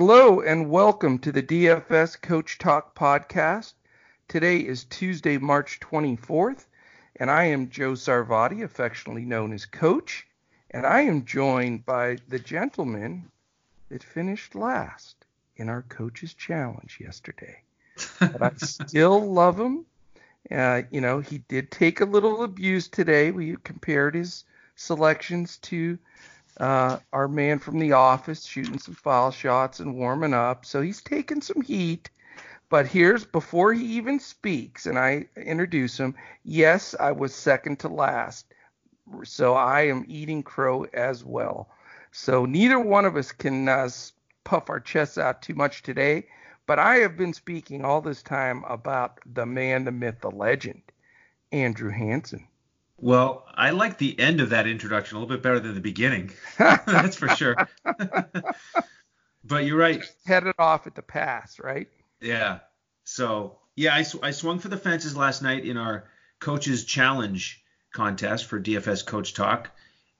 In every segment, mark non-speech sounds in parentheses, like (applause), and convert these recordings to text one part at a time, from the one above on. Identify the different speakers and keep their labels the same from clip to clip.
Speaker 1: Hello and welcome to the DFS Coach Talk podcast. Today is Tuesday, March 24th, and I am Joe Sarvati, affectionately known as Coach, and I am joined by the gentleman that finished last in our Coaches Challenge yesterday. but I (laughs) still love him. Uh, you know, he did take a little abuse today. We compared his selections to uh, our man from the office shooting some foul shots and warming up. So he's taking some heat. But here's before he even speaks, and I introduce him. Yes, I was second to last. So I am eating crow as well. So neither one of us can uh, puff our chests out too much today. But I have been speaking all this time about the man, the myth, the legend, Andrew Hanson.
Speaker 2: Well, I like the end of that introduction a little bit better than the beginning. (laughs) That's for sure. but you're right.
Speaker 1: Headed off at the pass, right?
Speaker 2: Yeah. So, yeah, I, sw- I swung for the fences last night in our coaches challenge contest for DFS Coach Talk.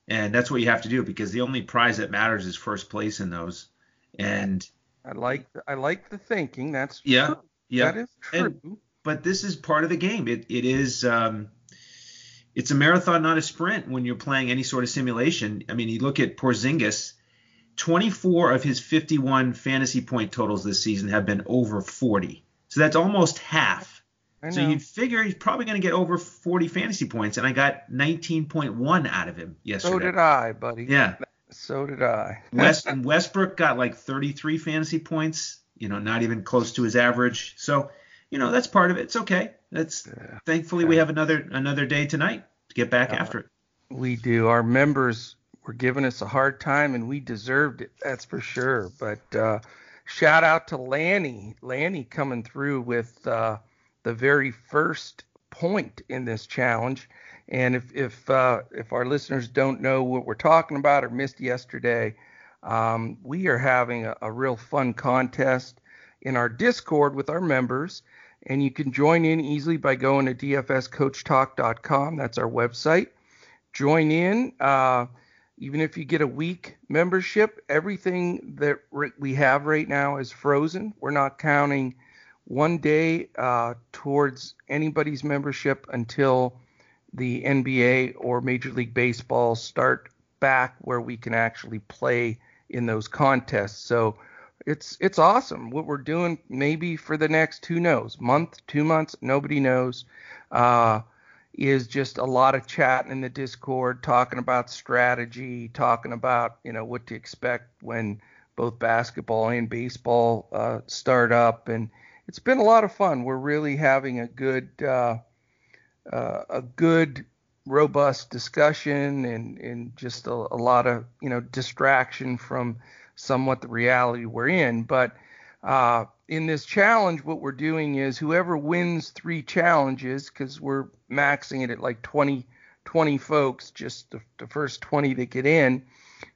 Speaker 2: And that's what you have to do because the only prize that matters is first place in those. And
Speaker 1: I like I like the thinking. That's
Speaker 2: yeah,
Speaker 1: true.
Speaker 2: yeah.
Speaker 1: That is true.
Speaker 2: And, but this is part of the game. It it is um, it's a marathon, not a sprint. When you're playing any sort of simulation, I mean, you look at Porzingis. 24 of his 51 fantasy point totals this season have been over 40. So that's almost half. So you'd figure he's probably going to get over 40 fantasy points, and I got 19.1 out of him yesterday.
Speaker 1: so did I, buddy.
Speaker 2: Yeah.
Speaker 1: So did I. (laughs)
Speaker 2: West Westbrook got like 33 fantasy points. You know, not even close to his average. So, you know, that's part of it. It's okay. That's
Speaker 1: Yeah.
Speaker 2: thankfully we have another another day tonight to get back
Speaker 1: Yeah.
Speaker 2: after it.
Speaker 1: We do. Our members were giving us a hard time, and we deserved it. That's for sure. But uh, shout out to Lanny. Lanny coming through with uh, the very first point in this challenge. And if if uh, if our listeners don't know what we're talking about or missed yesterday, um, we are having a, a real fun contest in our Discord with our members. And you can join in easily by going to dfscoachtalk.com. That's our website join in. Uh, even if you get a week membership, everything that we have right now is frozen. We're not counting one day uh, towards anybody's membership until the NBA or Major League Baseball start back where we can actually play in those contests. So it's it's awesome what we're doing. Maybe for the next who knows month, two months, nobody knows. Uh, is just a lot of chatting in the Discord, talking about strategy, talking about you know what to expect when both basketball and baseball uh, start up, and it's been a lot of fun. We're really having a good uh, uh, a good robust discussion and and just a, a lot of you know distraction from somewhat the reality we're in, but uh, in this challenge, what we're doing is whoever wins three challenges, because we're maxing it at like 20, 20 folks, just the, the first 20 that get in,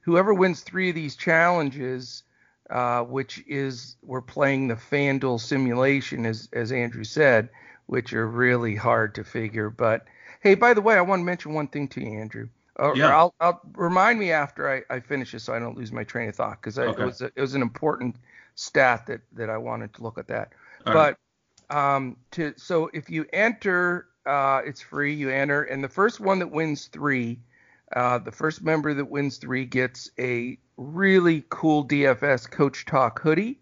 Speaker 1: whoever wins three of these challenges, uh, which is we're playing the FanDuel simulation, as, as Andrew said, which are really hard to figure. But hey, by the way, I want to mention one thing to you, Andrew. Or,
Speaker 2: Yeah.
Speaker 1: or I'll, I'll remind me after I, I finish this so I don't lose my train of thought because
Speaker 2: Okay.
Speaker 1: it was a, it was an important stat that that I wanted to look at that.
Speaker 2: All right.
Speaker 1: but um, to so if you enter, uh, it's free. You enter, and the first one that wins three, uh, the first member that wins three gets a really cool DFS Coach Talk hoodie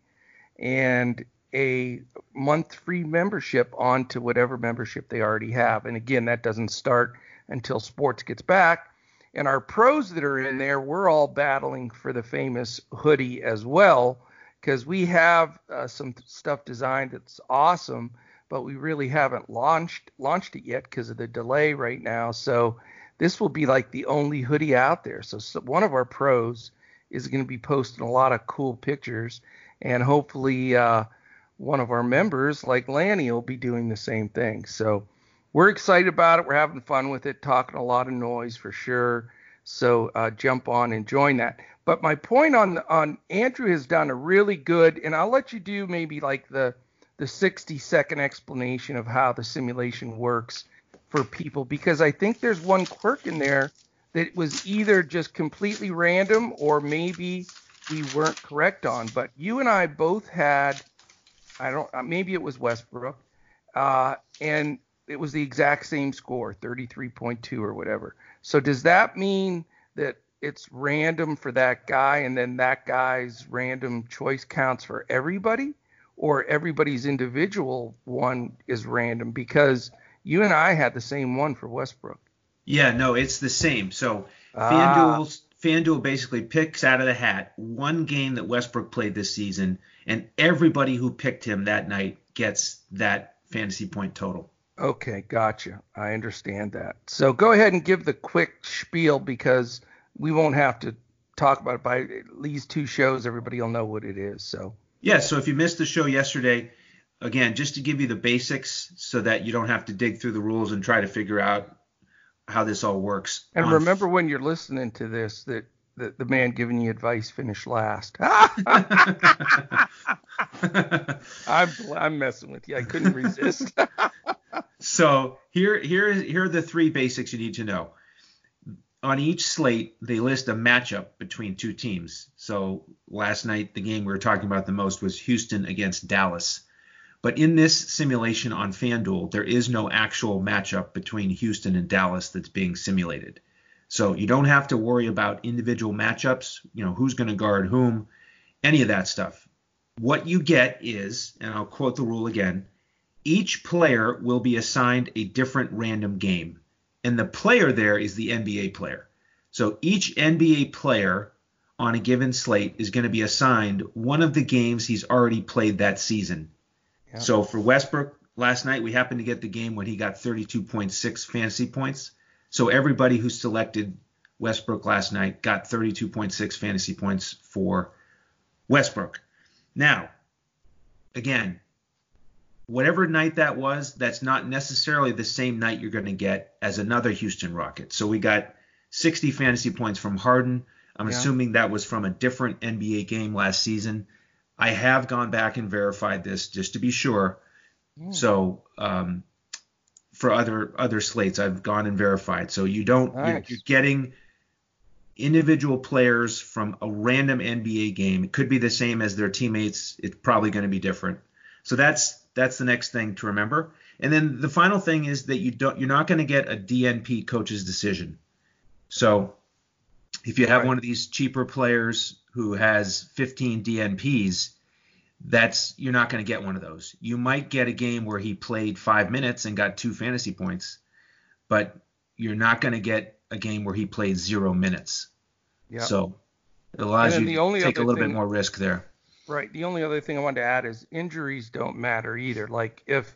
Speaker 1: and a month free membership onto whatever membership they already have. And again, that doesn't start until sports gets back. And our pros that are in there, we're all battling for the famous hoodie as well because we have uh, some stuff designed that's awesome, but we really haven't launched launched it yet because of the delay right now. So this will be like the only hoodie out there. So, so one of our pros is going to be posting a lot of cool pictures, and hopefully uh, one of our members, like Lanny, will be doing the same thing. So we're excited about it. We're having fun with it, talking a lot of noise for sure. So uh, jump on and join that. But my point on on Andrew has done a really good, and I'll let you do maybe like the the 60 second explanation of how the simulation works for people because I think there's one quirk in there that was either just completely random or maybe we weren't correct on. But you and I both had, I don't, uh, maybe it was Westbrook, uh, and it was the exact same score, 33.2 or whatever. So does that mean that it's random for that guy and then that guy's random choice counts for everybody? Or everybody's individual one is random because you and I had the same one for Westbrook.
Speaker 2: Yeah, no, it's the same. So
Speaker 1: Ah.
Speaker 2: FanDuel's FanDuel basically picks out of the hat one game that Westbrook played this season, and everybody who picked him that night gets that fantasy point total.
Speaker 1: Okay, gotcha. I understand that. So go ahead and give the quick spiel because we won't have to talk about it by at least two shows. Everybody will know what it is. So
Speaker 2: Yeah, so if you missed the show yesterday, again, just to give you the basics so that you don't have to dig through the rules and try to figure out how this all works.
Speaker 1: and
Speaker 2: On-
Speaker 1: remember when you're listening to this that the, the man giving you advice finished last. (laughs) (laughs) I'm I'm messing with you. I couldn't resist. (laughs)
Speaker 2: So here here here are the three basics you need to know. On each slate, they list a matchup between two teams. So last night, the game we were talking about the most was Houston against Dallas. But in this simulation on FanDuel, there is no actual matchup between Houston and Dallas that's being simulated. So you don't have to worry about individual matchups, you know, who's going to guard whom, any of that stuff. What you get is, and I'll quote the rule again, each player will be assigned a different random game. And the player there is the NBA player. So each NBA player on a given slate is going to be assigned one of the games he's already played that season.
Speaker 1: Yeah.
Speaker 2: So for Westbrook last night, we happened to get the game when he got 32.6 fantasy points. So everybody who selected Westbrook last night got 32.6 fantasy points for Westbrook. Now, again, whatever night that was, that's not necessarily the same night you're going to get as another Houston Rocket. So we got 60 fantasy points from Harden. I'm
Speaker 1: Yeah.
Speaker 2: assuming that was from a different NBA game last season. I have gone back and verified this just to be sure.
Speaker 1: Hmm.
Speaker 2: So um, for other other slates, I've gone and verified. So you don't you're, you're getting individual players from a random NBA game. It could be the same as their teammates. It's probably going to be different. So that's that's the next thing to remember. And then the final thing is that you don't you're not going to get a DNP coach's decision. So if you have
Speaker 1: Right.
Speaker 2: one of these cheaper players who has 15 DNPs, that's you're not going to get one of those. You might get a game where he played 5 minutes and got 2 fantasy points, but you're not going to get a game where he played 0 minutes.
Speaker 1: Yeah.
Speaker 2: So it allows you to take a little bit more risk there.
Speaker 1: Right. The only other thing I wanted to add is injuries don't matter either. Like if,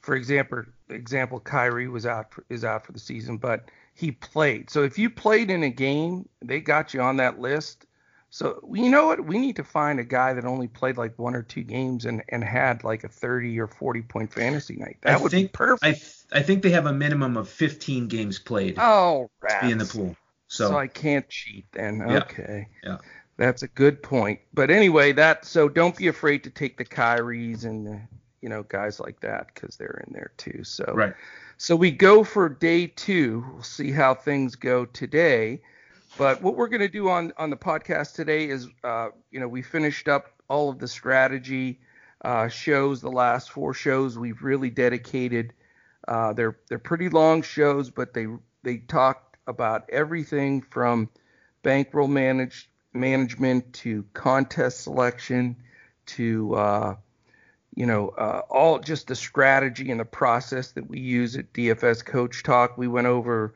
Speaker 1: for example, example Kyrie was out for, is out for the season, but he played. So if you played in a game, they got you on that list. So you know what? We need to find a guy that only played like one or two games and, and had like a 30 or 40 point fantasy night. That
Speaker 2: I
Speaker 1: would
Speaker 2: think
Speaker 1: be perfect.
Speaker 2: I th- I think they have a minimum of 15 games played
Speaker 1: oh,
Speaker 2: to be in the pool.
Speaker 1: So,
Speaker 2: So,
Speaker 1: I can't cheat then.
Speaker 2: Yeah.
Speaker 1: Okay.
Speaker 2: Yeah.
Speaker 1: That's a good point. But anyway, that so don't be afraid to take the Kyries and the, you know guys like that because they're in there too. So
Speaker 2: right.
Speaker 1: so we go for day two. We'll see how things go today. But what we're going to do on on the podcast today is, uh, you know, we finished up all of the strategy uh, shows. The last four shows we've really dedicated. Uh, they're they're pretty long shows, but they they talked about everything from bankroll manage, management to contest selection to uh, you know, uh, all just the strategy and the process that we use at DFS Coach Talk. We went over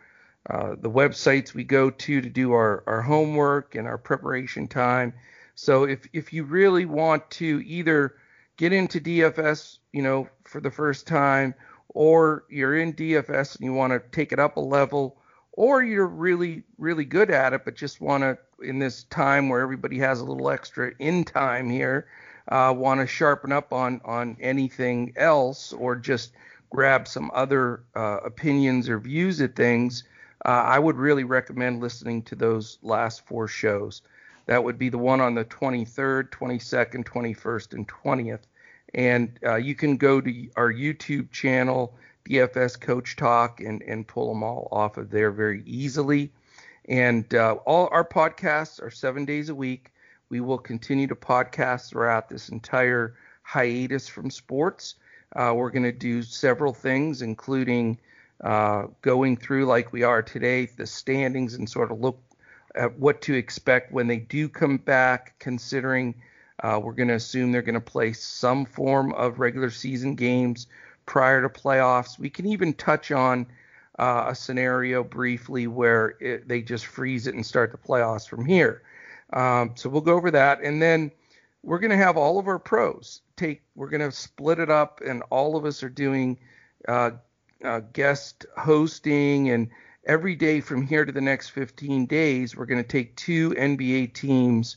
Speaker 1: uh, the websites we go to to do our, our homework and our preparation time. So if if you really want to either get into DFS, you know, for the first time, or you're in DFS and you want to take it up a level, or you're really really good at it but just want to in this time where everybody has a little extra in time here uh, want to sharpen up on on anything else or just grab some other uh, opinions or views of things, uh, I would really recommend listening to those last four shows. That would be the one on the 23rd, 22nd, 21st, and 20th. And uh, you can go to our YouTube channel, DFS Coach Talk, and, and pull them all off of there very easily. And uh, all our podcasts are seven days a week. We will continue to podcast throughout this entire hiatus from sports. Uh, we're going to do several things, including uh, going through, like we are today, the standings and sort of look at what to expect when they do come back, considering uh, we're going to assume they're going to play some form of regular season games prior to playoffs. We can even touch on uh, a scenario briefly where it, they just freeze it and start the playoffs from here. Um, so we'll go over that, and then we're going to have all of our pros take. We're going to split it up, and all of us are doing uh, uh, guest hosting, and every day from here to the next 15 days, we're going to take two NBA teams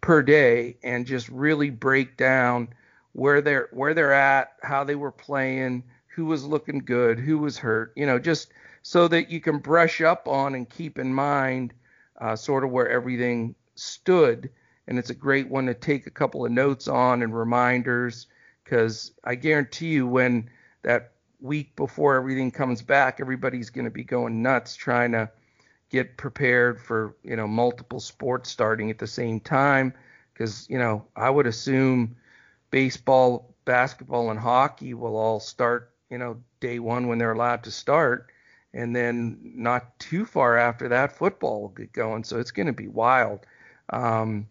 Speaker 1: per day and just really break down where they're where they're at, how they were playing, who was looking good, who was hurt, you know, just so that you can brush up on and keep in mind uh, sort of where everything stood. And it's a great one to take a couple of notes on and reminders because I guarantee you when that week before everything comes back, everybody's going to be going nuts trying to get prepared for you know multiple sports starting at the same time because you know I would assume baseball, basketball, and hockey will all start you know day one when they're allowed to start, and then not too far after that football will get going. So it's going to be wild. Um,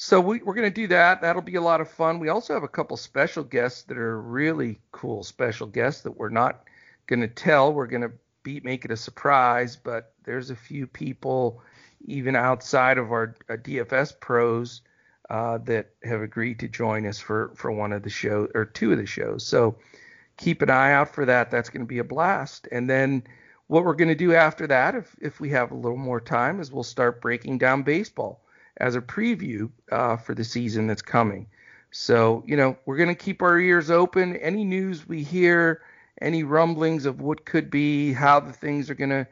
Speaker 1: so we, are going to do that. That'll be a lot of fun. We also have a couple special guests that are really cool special guests that we're not going to tell. We're going to be make it a surprise, but there's a few people even outside of our, our DFS pros uh, that have agreed to join us for for one of the shows or two of the shows. So keep an eye out for that. That's going to be a blast. And then what we're going to do after that, if if we have a little more time, is we'll start breaking down baseball as a preview uh, for the season that's coming. So you know we're going to keep our ears open. Any news we hear, any rumblings of what could be, how the things are going to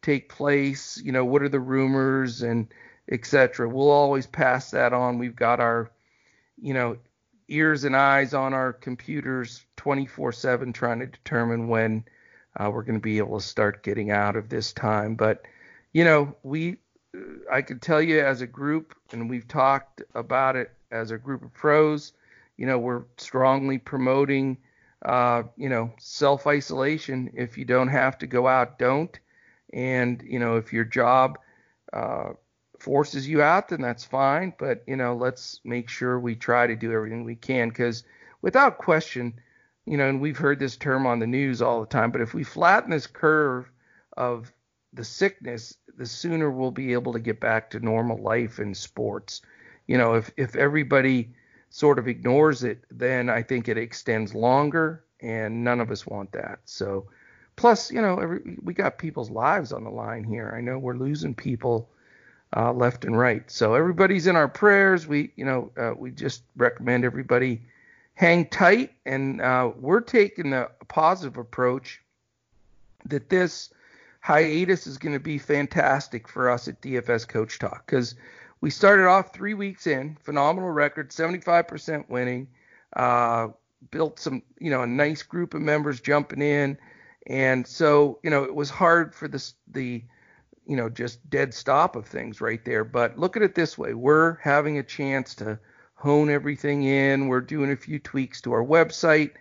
Speaker 1: take place, you know, what are the rumors and etc. We'll always pass that on. We've got our, you know, ears and eyes on our computers 24/7 trying to determine when uh, we're going to be able to start getting out of this time. But you know, we I can tell you as a group, and we've talked about it as a group of pros. You know, we're strongly promoting, uh, you know, self isolation. If you don't have to go out, don't. And you know, if your job uh, forces you out, then that's fine. But you know, let's make sure we try to do everything we can because without question, you know, and we've heard this term on the news all the time, but if we flatten this curve of the sickness, the sooner we'll be able to get back to normal life in sports. You know, if if everybody sort of ignores it, then I think it extends longer, and none of us want that. So, plus, you know, every, we got people's lives on the line here. I know we're losing people uh, left and right. So everybody's in our prayers. We, you know, uh, we just recommend everybody hang tight, and uh, we're taking the positive approach that this hiatus is going to be fantastic for us at DFS Coach Talk because we started off three weeks in, phenomenal record, 75% winning, uh, built some, you know, a nice group of members jumping in, and so you know it was hard for this the you know, just dead stop of things right there. But look at it this way we're having a chance to hone everything in. We're doing a few tweaks to our website.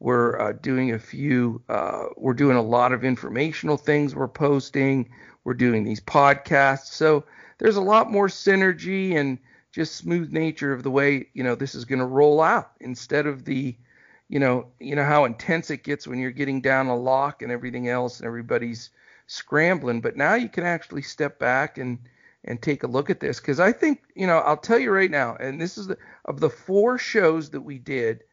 Speaker 1: We're uh, doing a few, uh, we're doing a lot of informational things we're posting. We're doing these podcasts. So there's a lot more synergy and just smooth nature of the way, you know, this is going to roll out instead of the, you know, you know how intense it gets when you're getting down a lock and everything else and everybody's scrambling. But now you can actually step back and and take a look at this because I think you know I'll tell you right now, and this is the of the four shows that we did.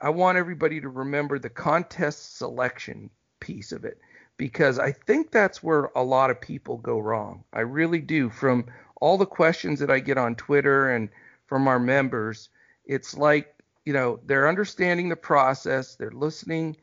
Speaker 1: I want everybody to remember the contest selection piece of it because I think that's where a lot of people go wrong. I really do. From all the questions that I get on Twitter and from our members, it's like, you know, they're understanding the process, they're listening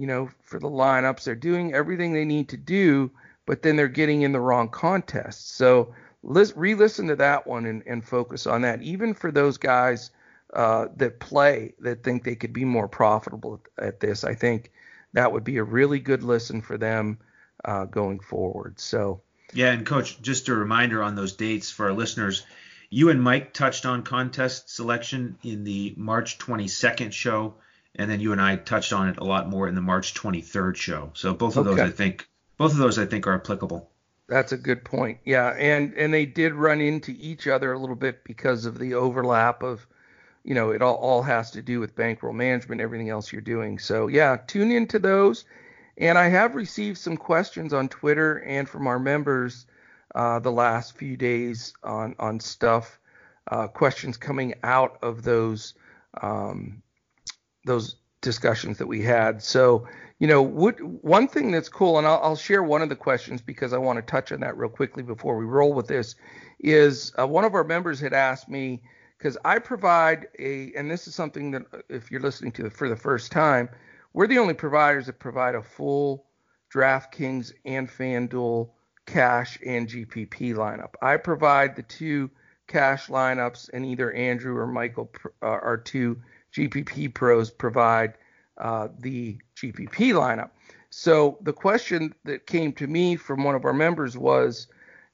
Speaker 1: you know, for the lineups. They're doing everything they need to do, but then they're getting in the wrong contests. So re-listen to that one and, and focus on that. Even for those guys uh, that play that think they could be more profitable at, at, this, I think that would be a really good listen for them uh, going forward. So
Speaker 2: Yeah, and coach, just a reminder on those dates for our listeners. You and Mike touched on contest selection in the March 22nd show, and then you and I touched on it a lot more in the March 23rd show. So both of those, I think, both of those, I think, are applicable.
Speaker 1: That's a good point. Yeah, and and they did run into each other a little bit because of the overlap of, you know, it all all has to do with bankroll management, everything else you're doing. So yeah, tune into those. And I have received some questions on Twitter and from our members uh, the last few days on on stuff, uh, questions coming out of those um, those discussions that we had. So you know, one thing that's cool, and I'll, I'll share one of the questions because I want to touch on that real quickly before we roll with this, is uh, one of our members had asked me because I provide a, and this is something that uh, if you're listening to it for the first time, we're the only providers that provide a full DraftKings and FanDuel cash and GPP lineup. I provide the two cash lineups, and either Andrew or Michael, uh, our two GPP pros, provide uh, the GPP lineup. So the question that came to me from one of our members was,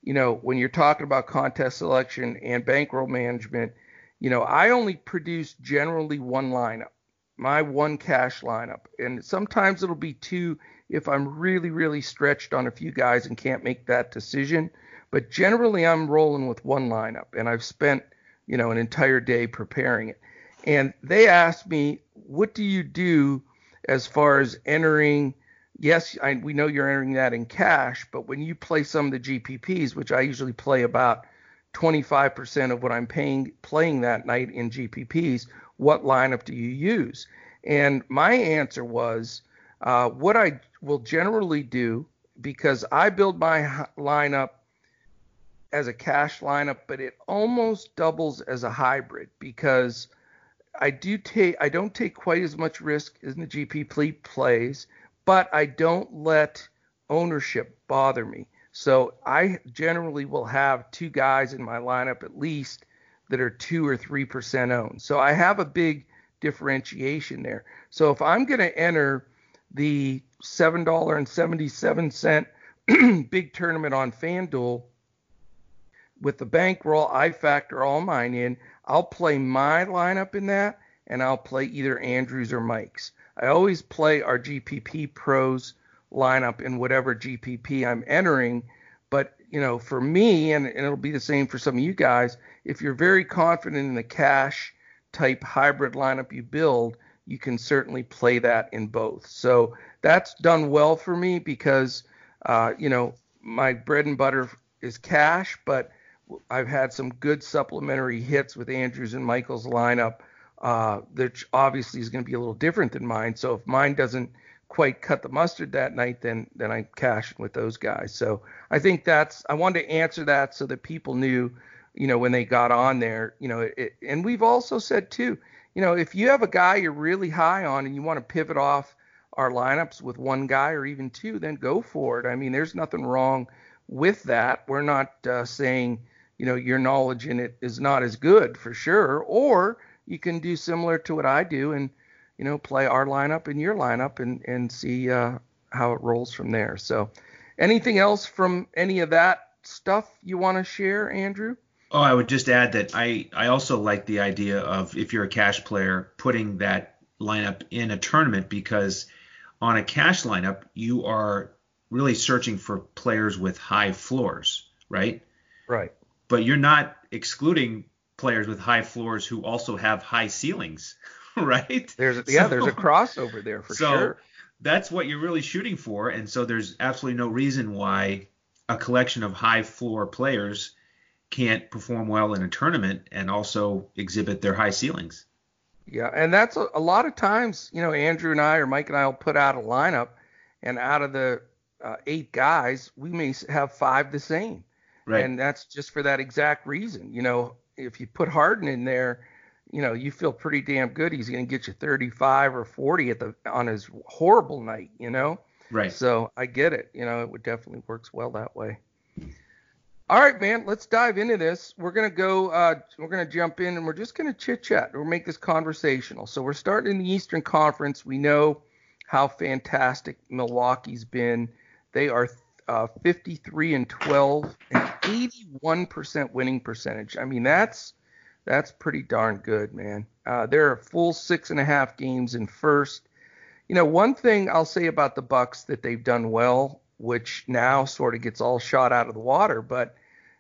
Speaker 1: you know, when you're talking about contest selection and bankroll management, you know, I only produce generally one lineup, my one cash lineup, and sometimes it'll be two if I'm really, really stretched on a few guys and can't make that decision. But generally, I'm rolling with one lineup, and I've spent, you know, an entire day preparing it. And they asked me, what do you do as far as entering? Yes, I, we know you're entering that in cash, but when you play some of the GPPs, which I usually play about 25% of what I'm paying playing that night in GPPs, what lineup do you use? And my answer was, uh, what I will generally do because I build my lineup as a cash lineup, but it almost doubles as a hybrid because I do take I don't take quite as much risk as the GP play plays, but I don't let ownership bother me. So I generally will have two guys in my lineup at least that are two or three percent owned. So I have a big differentiation there. So if I'm going to enter the seven dollar and seventy seven cent (clears throat) big tournament on FanDuel with the bankroll, I factor all mine in. I'll play my lineup in that, and I'll play either Andrews or Mike's. I always play our GPP pros lineup in whatever GPP I'm entering. But you know, for me, and, and it'll be the same for some of you guys, if you're very confident in the cash type hybrid lineup you build, you can certainly play that in both. So that's done well for me because, uh, you know, my bread and butter is cash, but I've had some good supplementary hits with Andrews and Michael's lineup, uh, which obviously is going to be a little different than mine. So if mine doesn't quite cut the mustard that night, then then I cash with those guys. So I think that's I wanted to answer that so that people knew, you know, when they got on there, you know, it, and we've also said too, you know, if you have a guy you're really high on and you want to pivot off our lineups with one guy or even two, then go for it. I mean, there's nothing wrong with that. We're not uh, saying, you know, your knowledge in it is not as good for sure, or you can do similar to what I do and, you know, play our lineup and your lineup and and see uh, how it rolls from there. So, anything else from any of that stuff you want to share, Andrew?
Speaker 2: Oh, I would just add that I, I also like the idea of if you're a cash player, putting that lineup in a tournament because on a cash lineup, you are really searching for players with high floors, right?
Speaker 1: Right.
Speaker 2: But you're not excluding players with high floors who also have high ceilings, (laughs) right?
Speaker 1: There's yeah,
Speaker 2: So-
Speaker 1: there's a crossover there for
Speaker 2: so
Speaker 1: sure.
Speaker 2: that's what you're really shooting for, and so there's absolutely no reason why a collection of high floor players can't perform well in a tournament and also exhibit their high ceilings.
Speaker 1: Yeah, and that's a, a lot of times, you know, Andrew and I or Mike and I will put out a lineup, and out of the uh, eight guys, we may have five the same,
Speaker 2: Right.
Speaker 1: and that's just for that exact reason. You know, if you put Harden in there, you know, you feel pretty damn good. He's going to get you 35 or 40 at the on his horrible night. You know,
Speaker 2: right.
Speaker 1: so I get it. You know, it would definitely works well that way. All right, man. Let's dive into this. We're gonna go. Uh, we're gonna jump in, and we're just gonna chit chat. We'll make this conversational. So we're starting in the Eastern Conference. We know how fantastic Milwaukee's been. They are uh, 53 and 12 and 81% winning percentage. I mean, that's that's pretty darn good, man. Uh, they're a full six and a half games in first. You know, one thing I'll say about the Bucks that they've done well, which now sort of gets all shot out of the water, but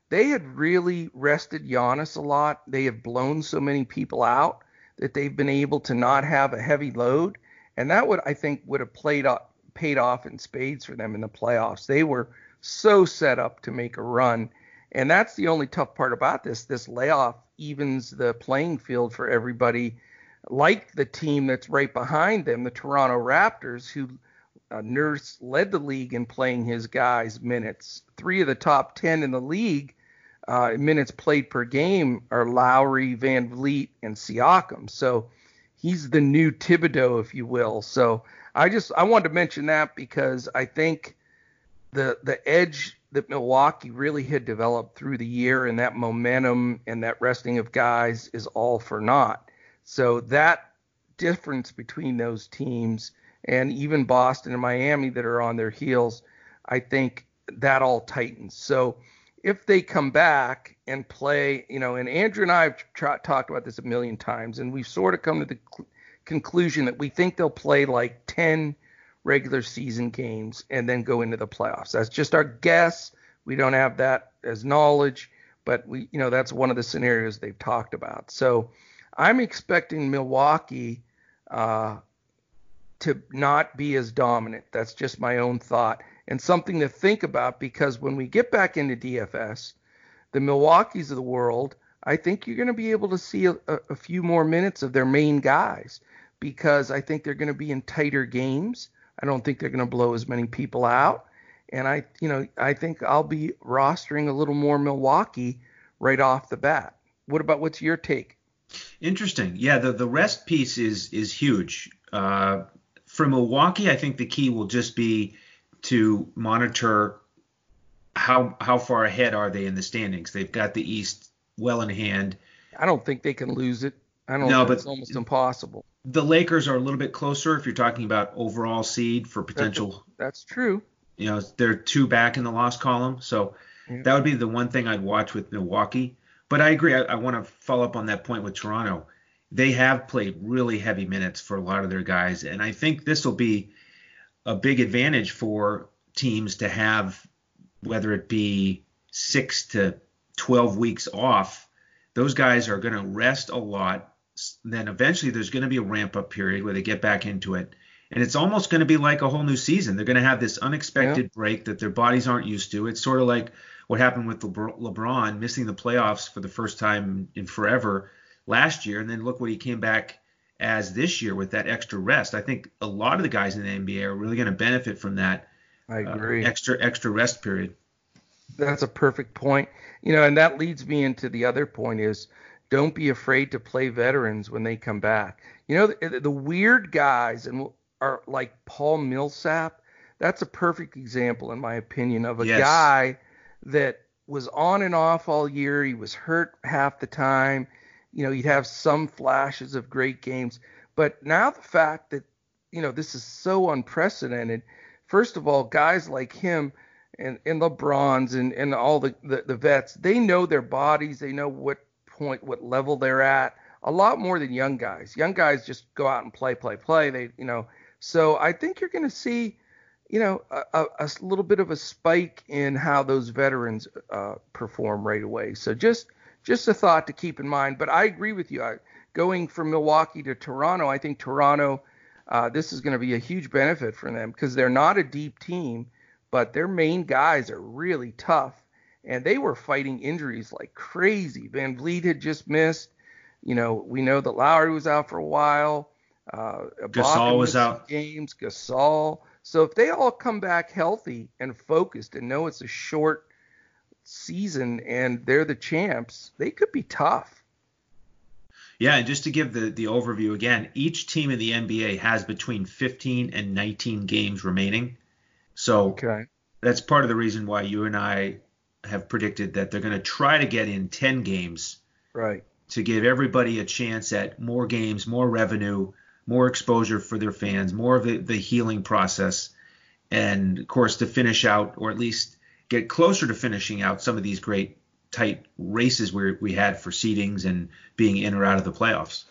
Speaker 1: they had really rested Giannis a lot. They have blown so many people out that they've been able to not have a heavy load, and that would I think would have played up, paid off in spades for them in the playoffs. They were so set up to make a run, and that's the only tough part about this. This layoff evens the playing field for everybody, like the team that's right behind them, the Toronto Raptors, who uh, Nurse led the league in playing his guys minutes. Three of the top ten in the league uh, minutes played per game are Lowry, Van Vleet, and Siakam. So he's the new Thibodeau, if you will. So I just I wanted to mention that because I think the the edge that Milwaukee really had developed through the year and that momentum and that resting of guys is all for naught. So that difference between those teams and even Boston and Miami that are on their heels, I think that all tightens. So if they come back and play, you know, and Andrew and I have tra- talked about this a million times, and we've sort of come to the cl- conclusion that we think they'll play like 10 regular season games and then go into the playoffs. That's just our guess. We don't have that as knowledge, but we, you know, that's one of the scenarios they've talked about. So I'm expecting Milwaukee uh, to not be as dominant. That's just my own thought and something to think about because when we get back into DFS, the Milwaukee's of the world, I think you're going to be able to see a, a few more minutes of their main guys because I think they're going to be in tighter games. I don't think they're going to blow as many people out. And I, you know, I think I'll be rostering a little more Milwaukee right off the bat. What about what's your take?
Speaker 2: Interesting. Yeah, the the rest piece is is huge. Uh, for Milwaukee, I think the key will just be to monitor how how far ahead are they in the standings. They've got the East well in hand.
Speaker 1: I don't think they can lose it. I don't. No, but it's almost impossible.
Speaker 2: The Lakers are a little bit closer if you're talking about overall seed for potential.
Speaker 1: That's, that's true.
Speaker 2: You know, they're two back in the loss column, so yeah. that would be the one thing I'd watch with Milwaukee. But I agree. I, I want to follow up on that point with Toronto. They have played really heavy minutes for a lot of their guys, and I think this will be a big advantage for teams to have, whether it be six to 12 weeks off. Those guys are going to rest a lot. Then eventually there's going to be a ramp up period where they get back into it. And it's almost going to be like a whole new season. They're going to have this unexpected yeah. break that their bodies aren't used to. It's sort of like what happened with LeBron missing the playoffs for the first time in forever last year. And then look what he came back as this year with that extra rest. I think a lot of the guys in the NBA are really going to benefit from that.
Speaker 1: I uh, agree.
Speaker 2: Uh, extra extra rest period.
Speaker 1: That's a perfect point. You know, and that leads me into the other point is don't be afraid to play veterans when they come back. You know, the, the weird guys and are like Paul Millsap. That's a perfect example, in my opinion, of a yes. guy that was on and off all year. He was hurt half the time you know, you'd have some flashes of great games. But now the fact that, you know, this is so unprecedented, first of all, guys like him and, and LeBron's and, and all the, the, the vets, they know their bodies, they know what point, what level they're at, a lot more than young guys. Young guys just go out and play, play, play. They, you know, so I think you're going to see, you know, a, a, little bit of a spike in how those veterans uh, perform right away. So just just a thought to keep in mind. But I agree with you. I, going from Milwaukee to Toronto, I think Toronto, uh, this is going to be a huge benefit for them because they're not a deep team, but their main guys are really tough. And they were fighting injuries like crazy. Van Vleet had just missed. You know, we know that Lowry was out for a while. Uh,
Speaker 2: Gasol was out.
Speaker 1: Games, Gasol. So if they all come back healthy and focused and know it's a short season and they're the champs, they could be tough.
Speaker 2: Yeah, and just to give the, the overview again, each team in the NBA has between 15 and 19 games remaining. So okay. that's part of the reason why you and I have predicted that they're going to try to get in 10 games.
Speaker 1: Right.
Speaker 2: To give everybody a chance at more games, more revenue, more exposure for their fans, more of the, the healing process. and of course to finish out or at least get closer to finishing out some of these great tight races we we had for seedings and being in or out of the playoffs.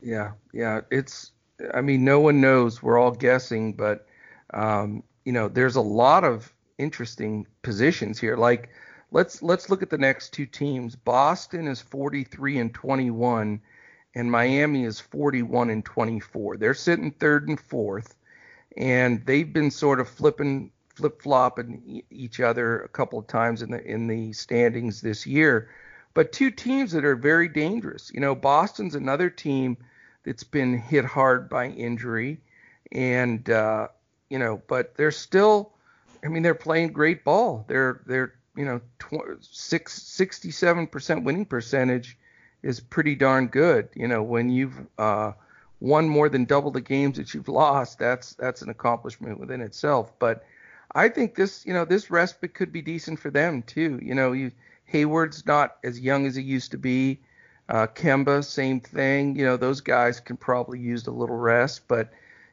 Speaker 1: Yeah, yeah, it's. I mean, no one knows. We're all guessing, but um, you know, there's a lot of interesting positions here. Like, let's let's look at the next two teams. Boston is 43 and 21, and Miami is 41 and 24. They're sitting third and fourth, and they've been sort of flipping flip flopping each other a couple of times in the in the standings this year. But two teams that are very dangerous. You know, Boston's another team that's been hit hard by injury, and uh, you know, but they're still. I mean, they're playing great ball. They're they're you know, tw- six, 67% winning percentage is pretty darn good. You know, when you've uh, won more than double the games that you've lost, that's that's an accomplishment within itself. But I think this, you know, this respite could be decent for them too. You know, you Hayward's not as young as he used to be. Uh, Kemba, same thing. You know, those guys can probably use a little rest, but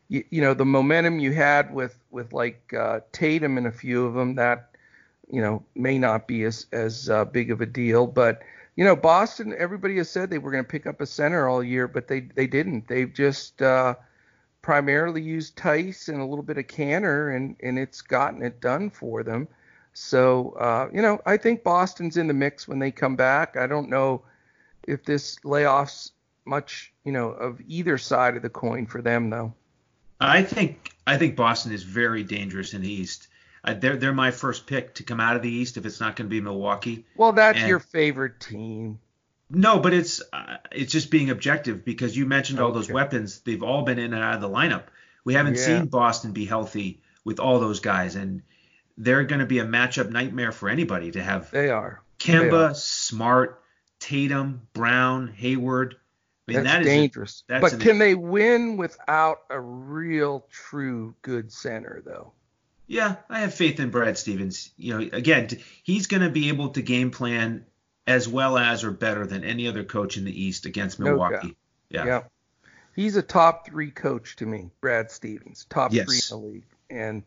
Speaker 1: you, you know, the momentum you had with with like uh, Tatum and a few of them, that you know may not be as as uh, big of a deal. But you know, Boston, everybody has said they were going to pick up a center all year, but they they didn't. They've just uh, primarily used Theis and a little bit of Kanter, and and it's gotten it done for them. So uh, you know, I think Boston's in the mix when they come back. I don't know if this layoffs much, you know, of either side of the coin for them though.
Speaker 2: I think I think Boston is very dangerous in the East. Uh, they're they're my first pick to come out of the East if it's not going to be Milwaukee.
Speaker 1: Well, that's and, your favorite team.
Speaker 2: No, but it's uh, it's just being objective because you mentioned all those weapons. They've all been in and out of the lineup. We haven't yeah. seen Boston be healthy with all those guys, and they're going to be a matchup nightmare for anybody to have.
Speaker 1: They are.
Speaker 2: Kemba, they are. Smart, Tatum, Brown, Hayward.
Speaker 1: I mean, that's that dangerous. A, that's but can they win without a real, true good center, though?
Speaker 2: Yeah, I have faith in Brad Stevens. You know, again, he's going to be able to game plan as well as or better than any other coach in the East against Milwaukee. No yeah.
Speaker 1: yeah. He's a top three coach to me, Brad Stevens, top yes. three in the league. And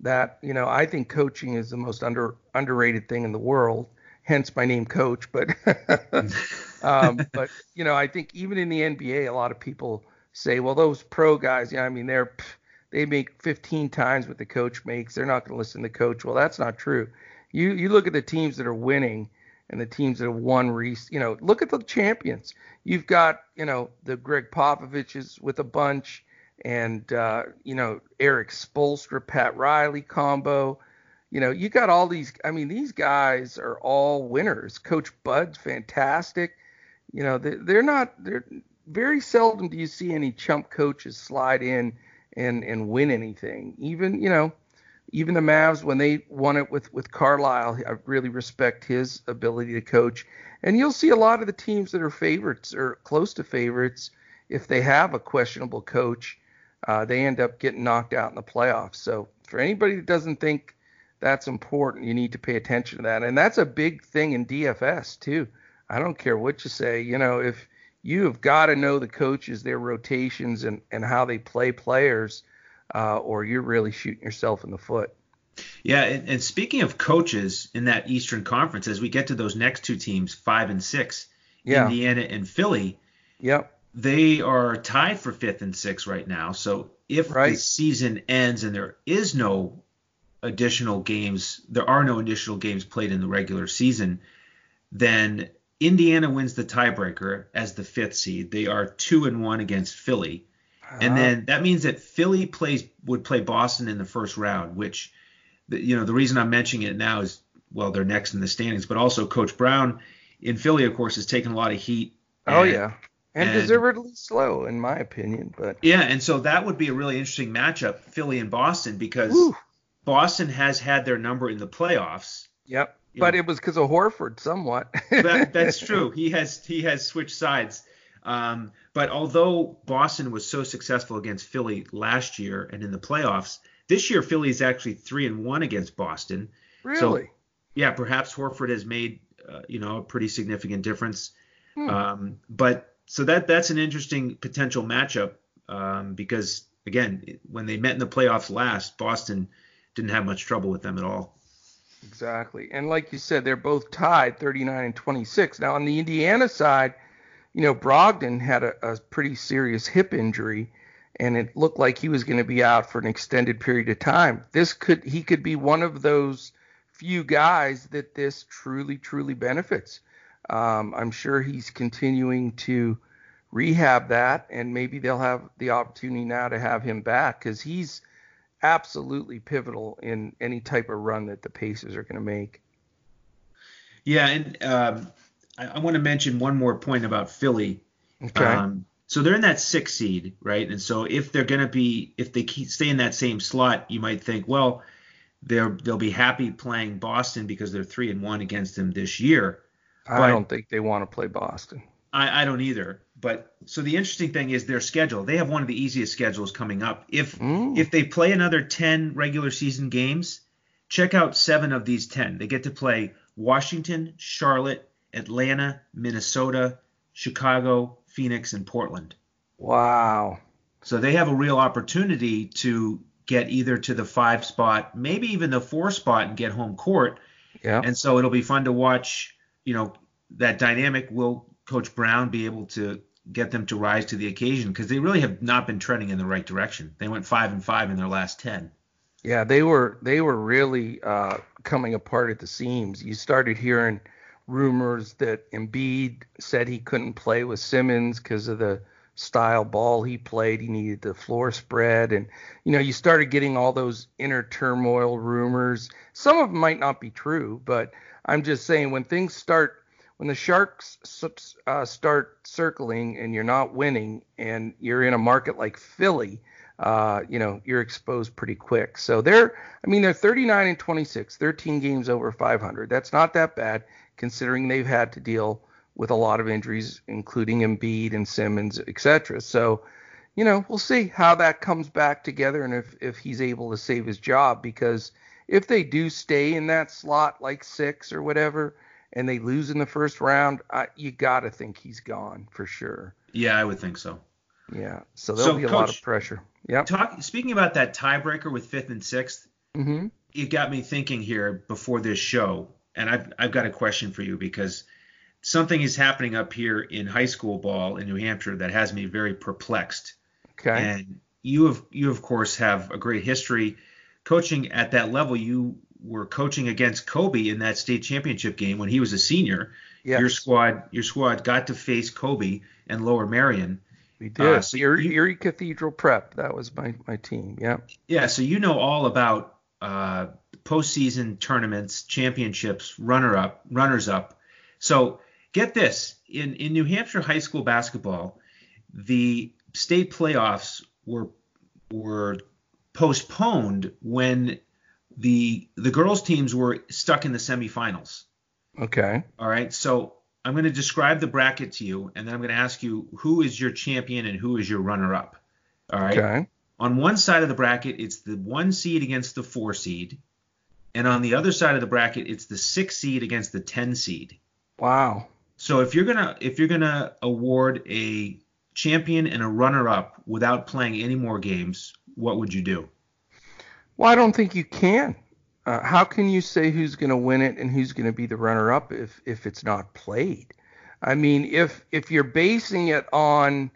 Speaker 1: that, you know, I think coaching is the most under underrated thing in the world hence my name coach but (laughs) um, (laughs) but you know i think even in the nba a lot of people say well those pro guys yeah i mean they're they make 15 times what the coach makes they're not going to listen to the coach well that's not true you you look at the teams that are winning and the teams that have won Reese, you know, look at the champions. You've got, you know, the Gregg Popoviches with a bunch, and uh, you know, Erik Spoelstra, Pat Riley combo you know, you got all these. I mean, these guys are all winners. Coach Bud's fantastic. You know, they, they're not. They're very seldom do you see any chump coaches slide in and and win anything. Even you know, even the Mavs when they won it with with Carlisle, I really respect his ability to coach. And you'll see a lot of the teams that are favorites or close to favorites, if they have a questionable coach, uh, they end up getting knocked out in the playoffs. So for anybody that doesn't think that's important. You need to pay attention to that. And that's a big thing in DFS too. I don't care what you say. You know, if you have got to know the coaches, their rotations, and, and how they play players, uh, or you're really shooting yourself in the foot.
Speaker 2: Yeah, and, and, speaking of coaches in that Eastern Conference, as we get to those next two teams, five and six, yeah. Indiana and Philly,
Speaker 1: yep.
Speaker 2: they are tied for fifth and sixth right now. So if right. the season ends and there is no additional games, there are no additional games played in the regular season, then Indiana wins the tiebreaker as the fifth seed. They are two and one against Philly. Uh-huh. And then that means that Philly plays would play Boston in the first round, which you know the reason I'm mentioning it now is well they're next in the standings, but also Coach Brown in Philly, of course, has taken a lot of heat.
Speaker 1: Oh yeah, and, and deservedly slow in my opinion. But
Speaker 2: yeah, and so that would be a really interesting matchup, Philly and Boston, because Woo. Boston has had their number in the playoffs.
Speaker 1: Yep. But know. it was because of Horford, somewhat.
Speaker 2: that, that's (laughs) true. He has he has switched sides. Um, but although Boston was so successful against Philly last year and in the playoffs, this year Philly is actually three and one against Boston.
Speaker 1: Really?
Speaker 2: So, yeah, perhaps Horford has made uh, you know a pretty significant difference. Hmm. Um, but so that that's an interesting potential matchup um, because again, when they met in the playoffs last, Boston didn't have much trouble with them at all.
Speaker 1: Exactly. And like you said, they're both tied 39 and 26. Now, on the Indiana side, you know, Brogdon had a, a pretty serious hip injury, and it looked like he was going to be out for an extended period of time. This could he could be one of those few guys that this truly, truly benefits. Um, I'm sure he's continuing to rehab that, and maybe they'll have the opportunity now to have him back because he's absolutely pivotal in any type of run that the Pacers are going to make.
Speaker 2: Yeah, and um, I, I want to mention one more point about Philly.
Speaker 1: Okay.
Speaker 2: Um, so they're in that six seed, right? And so if they're going to be, if they keep, stay in that same slot, you might think, well, they're they'll be happy playing Boston because they're three and one against them this year.
Speaker 1: I
Speaker 2: But-
Speaker 1: don't think they want to play Boston.
Speaker 2: I, I don't either. But so the interesting thing is their schedule. They have one of the easiest schedules coming up. If
Speaker 1: Mm.
Speaker 2: if they play another 10 regular season games, check out seven of these 10. They get to play Washington, Charlotte, Atlanta, Minnesota, Chicago, Phoenix, and Portland.
Speaker 1: Wow.
Speaker 2: So they have a real opportunity to get either to the five spot, maybe even the four spot, and get home court.
Speaker 1: Yeah.
Speaker 2: And so it'll be fun to watch, you know, that dynamic. Will Coach Brown be able to get them to rise to the occasion? Because they really have not been trending in the right direction. They went five and five in their last ten.
Speaker 1: Yeah, they were they were really uh, coming apart at the seams. You started hearing rumors that Embiid said he couldn't play with Simmons because of the style ball he played. He needed the floor spread, and you know you started getting all those inner turmoil rumors. Some of them might not be true, but I'm just saying when things start. When the sharks uh, start circling and you're not winning, and you're in a market like Philly, uh, you know, you're exposed pretty quick. So they're, I mean, they're 39 and 26, 13 games over 500. That's not that bad considering they've had to deal with a lot of injuries, including Embiid and Simmons, etc. So, you know, we'll see how that comes back together and if, if he's able to save his job because if they do stay in that slot like six or whatever and they lose in the first round, I, you got to think he's gone for sure.
Speaker 2: Yeah, I would think so.
Speaker 1: Yeah. So there'll
Speaker 2: So,
Speaker 1: be a lot of pressure.
Speaker 2: Yeah. Speaking about that tiebreaker with fifth and sixth,
Speaker 1: Mm-hmm.
Speaker 2: it got me thinking here before this show, and I've I've got a question for you because something is happening up here in high school ball in New Hampshire that has me very perplexed.
Speaker 1: Okay.
Speaker 2: And you have you of course have a great history coaching at that level. You were coaching against Kobe in that state championship game when he was a senior.
Speaker 1: Yes.
Speaker 2: Your squad your squad got to face Kobe and Lower Merion.
Speaker 1: We did.
Speaker 2: Uh, so
Speaker 1: Erie,
Speaker 2: you-
Speaker 1: Erie Cathedral Prep. That was my, my team. Yeah.
Speaker 2: Yeah, so you know all about uh, postseason tournaments, championships, runner up, runners up. So get this: in in New Hampshire high school basketball, the state playoffs were were postponed when the the girls teams were stuck in the semifinals.
Speaker 1: Okay.
Speaker 2: All right, so I'm going to describe the bracket to you, and then I'm going to ask you who is your champion and who is your runner up. All right.
Speaker 1: Okay.
Speaker 2: On one side of the bracket, it's the one seed against the four seed, and on the other side of the bracket, it's the six seed against the ten seed.
Speaker 1: Wow.
Speaker 2: So if you're gonna if you're gonna award a champion and a runner up without playing any more games, what would you do?
Speaker 1: Well, I don't think you can. Uh, how can you say who's going to win it and who's going to be the runner-up if if it's not played? I mean, if if you're basing it on,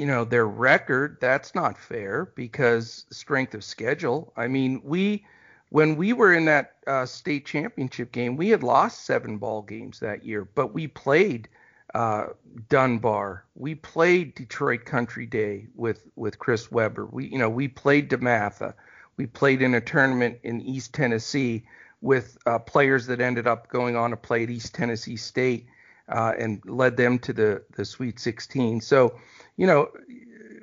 Speaker 1: you know, their record, that's not fair because strength of schedule. I mean, we when we were in that uh, state championship game, we had lost seven ball games that year, but we played uh, Dunbar. We played Detroit Country Day with with Chris Webber. We you know we played DeMatha. We played in a tournament in East Tennessee with uh, players that ended up going on to play at East Tennessee State uh, and led them to the the Sweet 16. So you know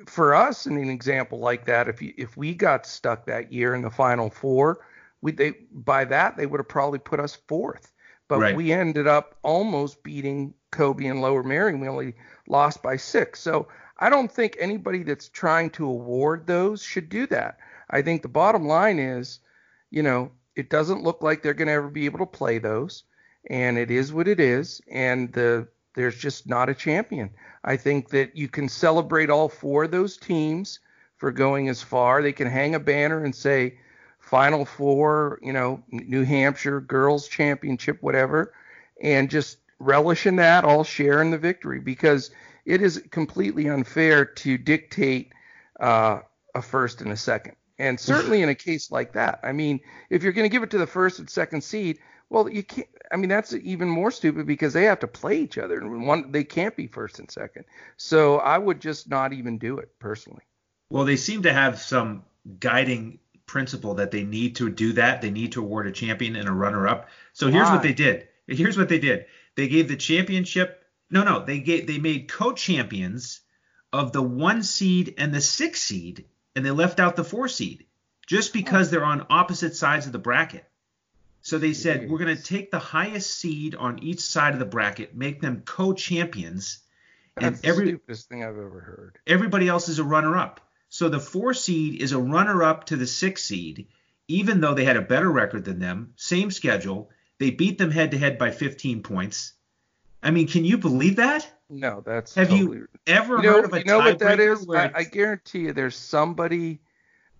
Speaker 1: for us in an example like that, if you, if we got stuck that year in the Final Four, we they by that they would have probably put us fourth. But
Speaker 2: Right.
Speaker 1: we ended up almost beating Kobe and Lower Merion. We only lost by six. So I don't think anybody that's trying to award those should do that. I think the bottom line is, you know, it doesn't look like they're going to ever be able to play those, and it is what it is. And the there's just not a champion. I think that you can celebrate all four of those teams for going as far. They can hang a banner and say Final Four, you know, New Hampshire girls championship, whatever, and just relish in that, all share in the victory because it is completely unfair to dictate uh, a first and a second. And certainly in a case like that, I mean, if you're going to give it to the first and second seed, well, you can't. I mean, that's even more stupid because they have to play each other, and one they can't be first and second. So I would just not even do it personally.
Speaker 2: Well, they seem to have some guiding principle that they need to do that. They need to award a champion and a runner-up. So here's what they did. Here's what they did. They gave the championship. No, no, they gave they made co-champions of the one seed and the six seed, and they left out the four seed just because oh. they're on opposite sides of the bracket. So they said we're going to take the highest seed on each side of the bracket, make them co-champions, and
Speaker 1: That's the
Speaker 2: every
Speaker 1: stupidest thing I've ever heard.
Speaker 2: everybody else is a runner-up. So the four seed is a runner-up to the six seed, even though they had a better record than them, same schedule. They beat them head-to-head by 15 points. I mean, can you believe that?
Speaker 1: No, that's
Speaker 2: Have
Speaker 1: totally
Speaker 2: you ever
Speaker 1: you know,
Speaker 2: heard of a
Speaker 1: you know what that is? I, I guarantee you, there's somebody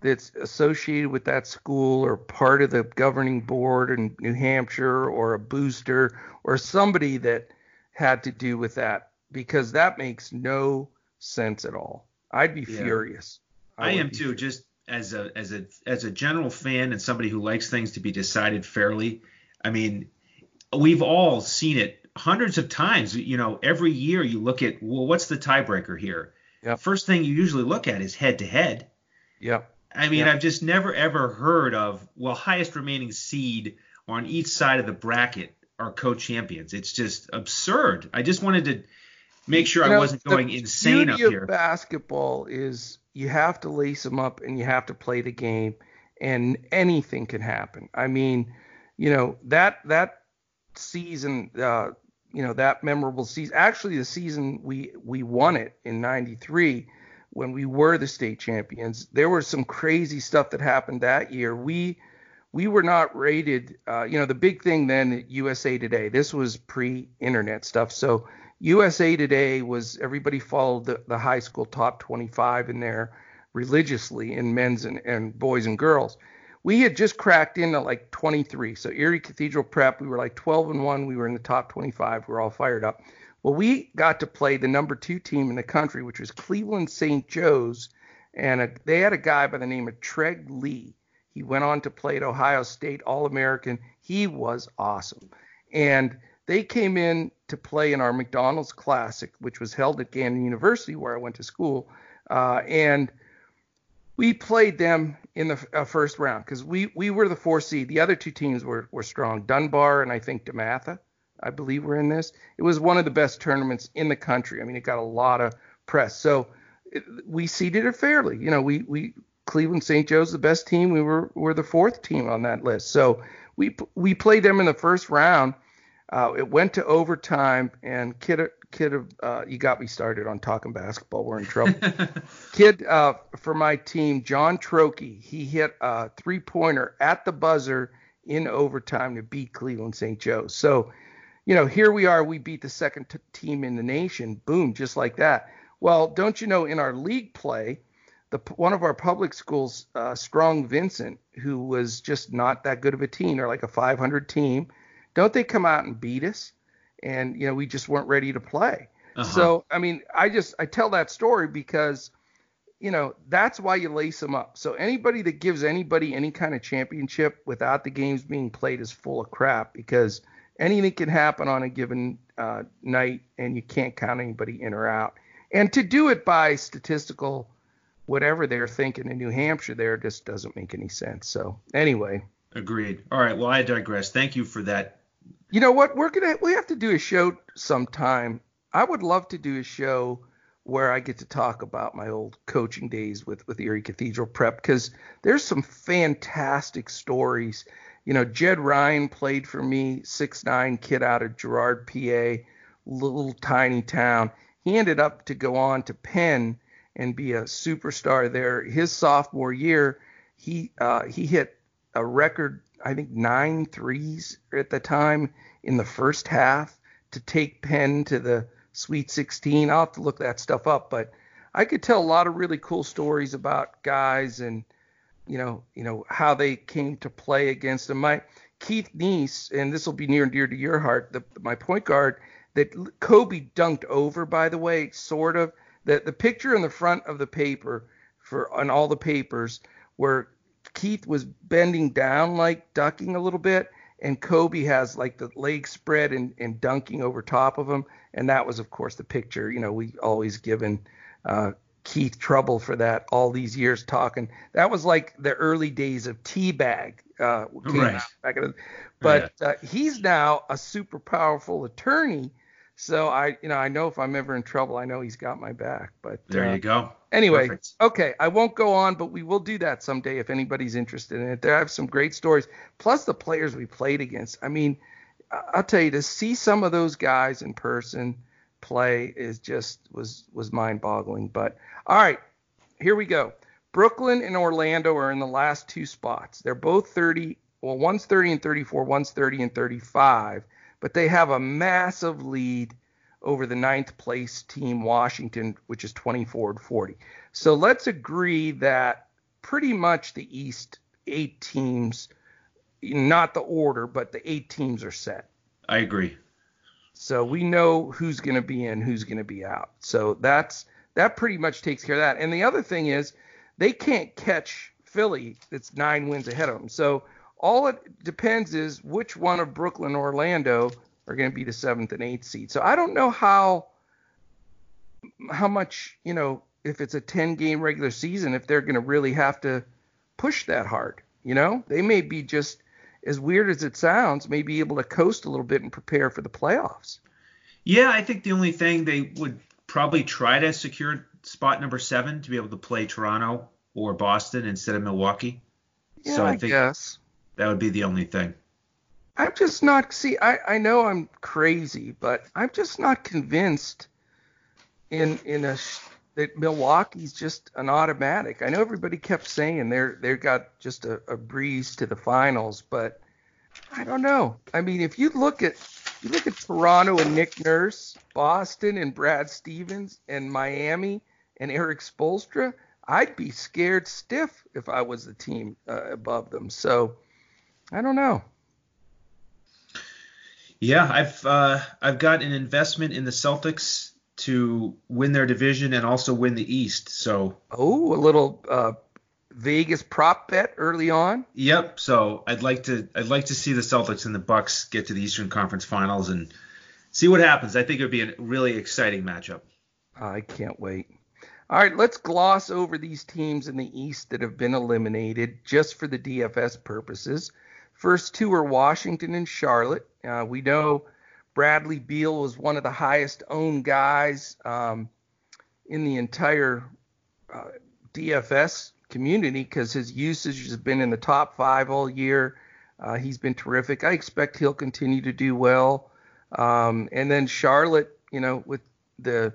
Speaker 1: that's associated with that school or part of the governing board in New Hampshire or a booster or somebody that had to do with that because that makes no sense at all. I'd be
Speaker 2: Yeah.
Speaker 1: furious.
Speaker 2: I
Speaker 1: would
Speaker 2: am too, just as a as a as a general fan and somebody who likes things to be decided fairly. I mean, we've all seen it hundreds of times. You know, every year you look at well, what's the tiebreaker here?
Speaker 1: Yep.
Speaker 2: First thing you usually look at is head to head.
Speaker 1: Yep.
Speaker 2: I mean,
Speaker 1: Yeah.
Speaker 2: I've just never ever heard of well, highest remaining seed on each side of the bracket are co-champions. It's just absurd. I just wanted to make sure
Speaker 1: You
Speaker 2: I
Speaker 1: know,
Speaker 2: wasn't going insane up here.
Speaker 1: of basketball is you have to lace them up and you have to play the game, and anything can happen. I mean, you know that that season, uh, you know that memorable season. Actually, the season we we won it in '93 when we were the state champions. There was some crazy stuff that happened that year. We we were not rated. Uh, you know, the big thing then USA Today. This was pre-internet stuff, so USA Today was everybody followed the, the high school top 25 in there religiously in men's and, and boys and girls. We had just cracked into like 23. So Erie Cathedral Prep, we were like 12 and 1. We were in the top 25. We were all fired up. Well, we got to play the number two team in the country, which was Cleveland St. Joe's. And a, they had a guy by the name of Treg Lee. He went on to play at Ohio State All American. He was awesome. And they came in to play in our McDonald's Classic, which was held at Gannon University, where I went to school. Uh, and we played them in the uh, first round because we, we were the four seed. The other two teams were, were strong. Dunbar and I think DeMatha, I believe, were in this. It was one of the best tournaments in the country. I mean, it got a lot of press. So it, we seeded it fairly. You know, we, we Cleveland St. Joe's the best team. We were were the fourth team on that list. So we we played them in the first round. Uh, it went to overtime, and kid, kid, uh, you got me started on talking basketball. We're in trouble. (laughs) kid uh, for my team, John Trokey, he hit a three pointer at the buzzer in overtime to beat Cleveland St. Joe's. So, you know, here we are. We beat the second t- team in the nation. Boom, just like that. Well, don't you know, in our league play, the one of our public schools, uh, Strong Vincent, who was just not that good of a team, they're like a 500 team. Don't they come out and beat us? And you know, we just weren't ready to play.
Speaker 2: Uh-huh.
Speaker 1: So, I mean, I just I tell that story because you know, that's why you lace them up. So anybody that gives anybody any kind of championship without the games being played is full of crap because anything can happen on a given uh, night and you can't count anybody in or out. And to do it by statistical whatever they're thinking in New Hampshire there just doesn't make any sense. So anyway,
Speaker 2: Agreed. All right. Well, I digress. Thank you for that.
Speaker 1: you know what? We're gonna we have to do a show sometime. I would love to do a show where I get to talk about my old coaching days with with Erie Cathedral Prep because there's some fantastic stories. You know, Jed Ryan played for me, six nine kid out of Girard, PA, little tiny town. He ended up to go on to Penn and be a superstar there. His sophomore year, he uh, he hit a record, I think nine threes at the time in the first half to take Penn to the Sweet 16. I'll have to look that stuff up, but I could tell a lot of really cool stories about guys and you know, you know how they came to play against him. My Keith Neese, and this will be near and dear to your heart, the, my point guard that Kobe dunked over, by the way, sort of. The the picture in the front of the paper for on all the papers where Keith was bending down like ducking a little bit and Kobe has like the legs spread and, and dunking over top of him. And that was, of course, the picture. You know, we always given uh, Keith trouble for that all these years talking. That was like the early days of Teabag. Uh,
Speaker 2: right.
Speaker 1: Back in the, but yeah. uh, he's now a super powerful attorney so I, you know, I know if I'm ever in trouble, I know he's got my back. But
Speaker 2: there uh, you go.
Speaker 1: Anyway, Perfect. okay, I won't go on, but we will do that someday if anybody's interested in it. There I have some great stories, plus the players we played against. I mean, I'll tell you to see some of those guys in person play is just was was mind-boggling. But all right, here we go. Brooklyn and Orlando are in the last two spots. They're both 30. Well, one's 30 and 34, one's 30 and 35 but they have a massive lead over the ninth place team, Washington, which is 24 and 40. So let's agree that pretty much the East eight teams, not the order, but the eight teams are set.
Speaker 2: I agree.
Speaker 1: So we know who's going to be in, who's going to be out. So that's that pretty much takes care of that. And the other thing is they can't catch Philly that's nine wins ahead of them. So all it depends is which one of Brooklyn or Orlando are going to be the seventh and eighth seed. So I don't know how how much you know if it's a 10 game regular season if they're going to really have to push that hard. You know, they may be just as weird as it sounds, may be able to coast a little bit and prepare for the playoffs.
Speaker 2: Yeah, I think the only thing they would probably try to secure spot number seven to be able to play Toronto or Boston instead of Milwaukee.
Speaker 1: Yeah, so I, I think guess.
Speaker 2: That would be the only thing.
Speaker 1: I'm just not see I, I know I'm crazy, but I'm just not convinced in in a that Milwaukee's just an automatic. I know everybody kept saying they're they've got just a, a breeze to the finals, but I don't know. I mean, if you look at you look at Toronto and Nick Nurse, Boston and Brad Stevens, and Miami and Erik Spoelstra, I'd be scared stiff if I was the team uh, above them. So I don't know.
Speaker 2: Yeah, I've uh, I've got an investment in the Celtics to win their division and also win the East. So
Speaker 1: oh, a little uh, Vegas prop bet early on.
Speaker 2: Yep. So I'd like to I'd like to see the Celtics and the Bucks get to the Eastern Conference Finals and see what happens. I think it would be a really exciting matchup.
Speaker 1: I can't wait. All right, let's gloss over these teams in the East that have been eliminated just for the DFS purposes. First two are Washington and Charlotte. Uh, we know Bradley Beal was one of the highest owned guys um, in the entire uh, DFS community because his usage has been in the top five all year. Uh, he's been terrific. I expect he'll continue to do well. Um, and then Charlotte, you know, with the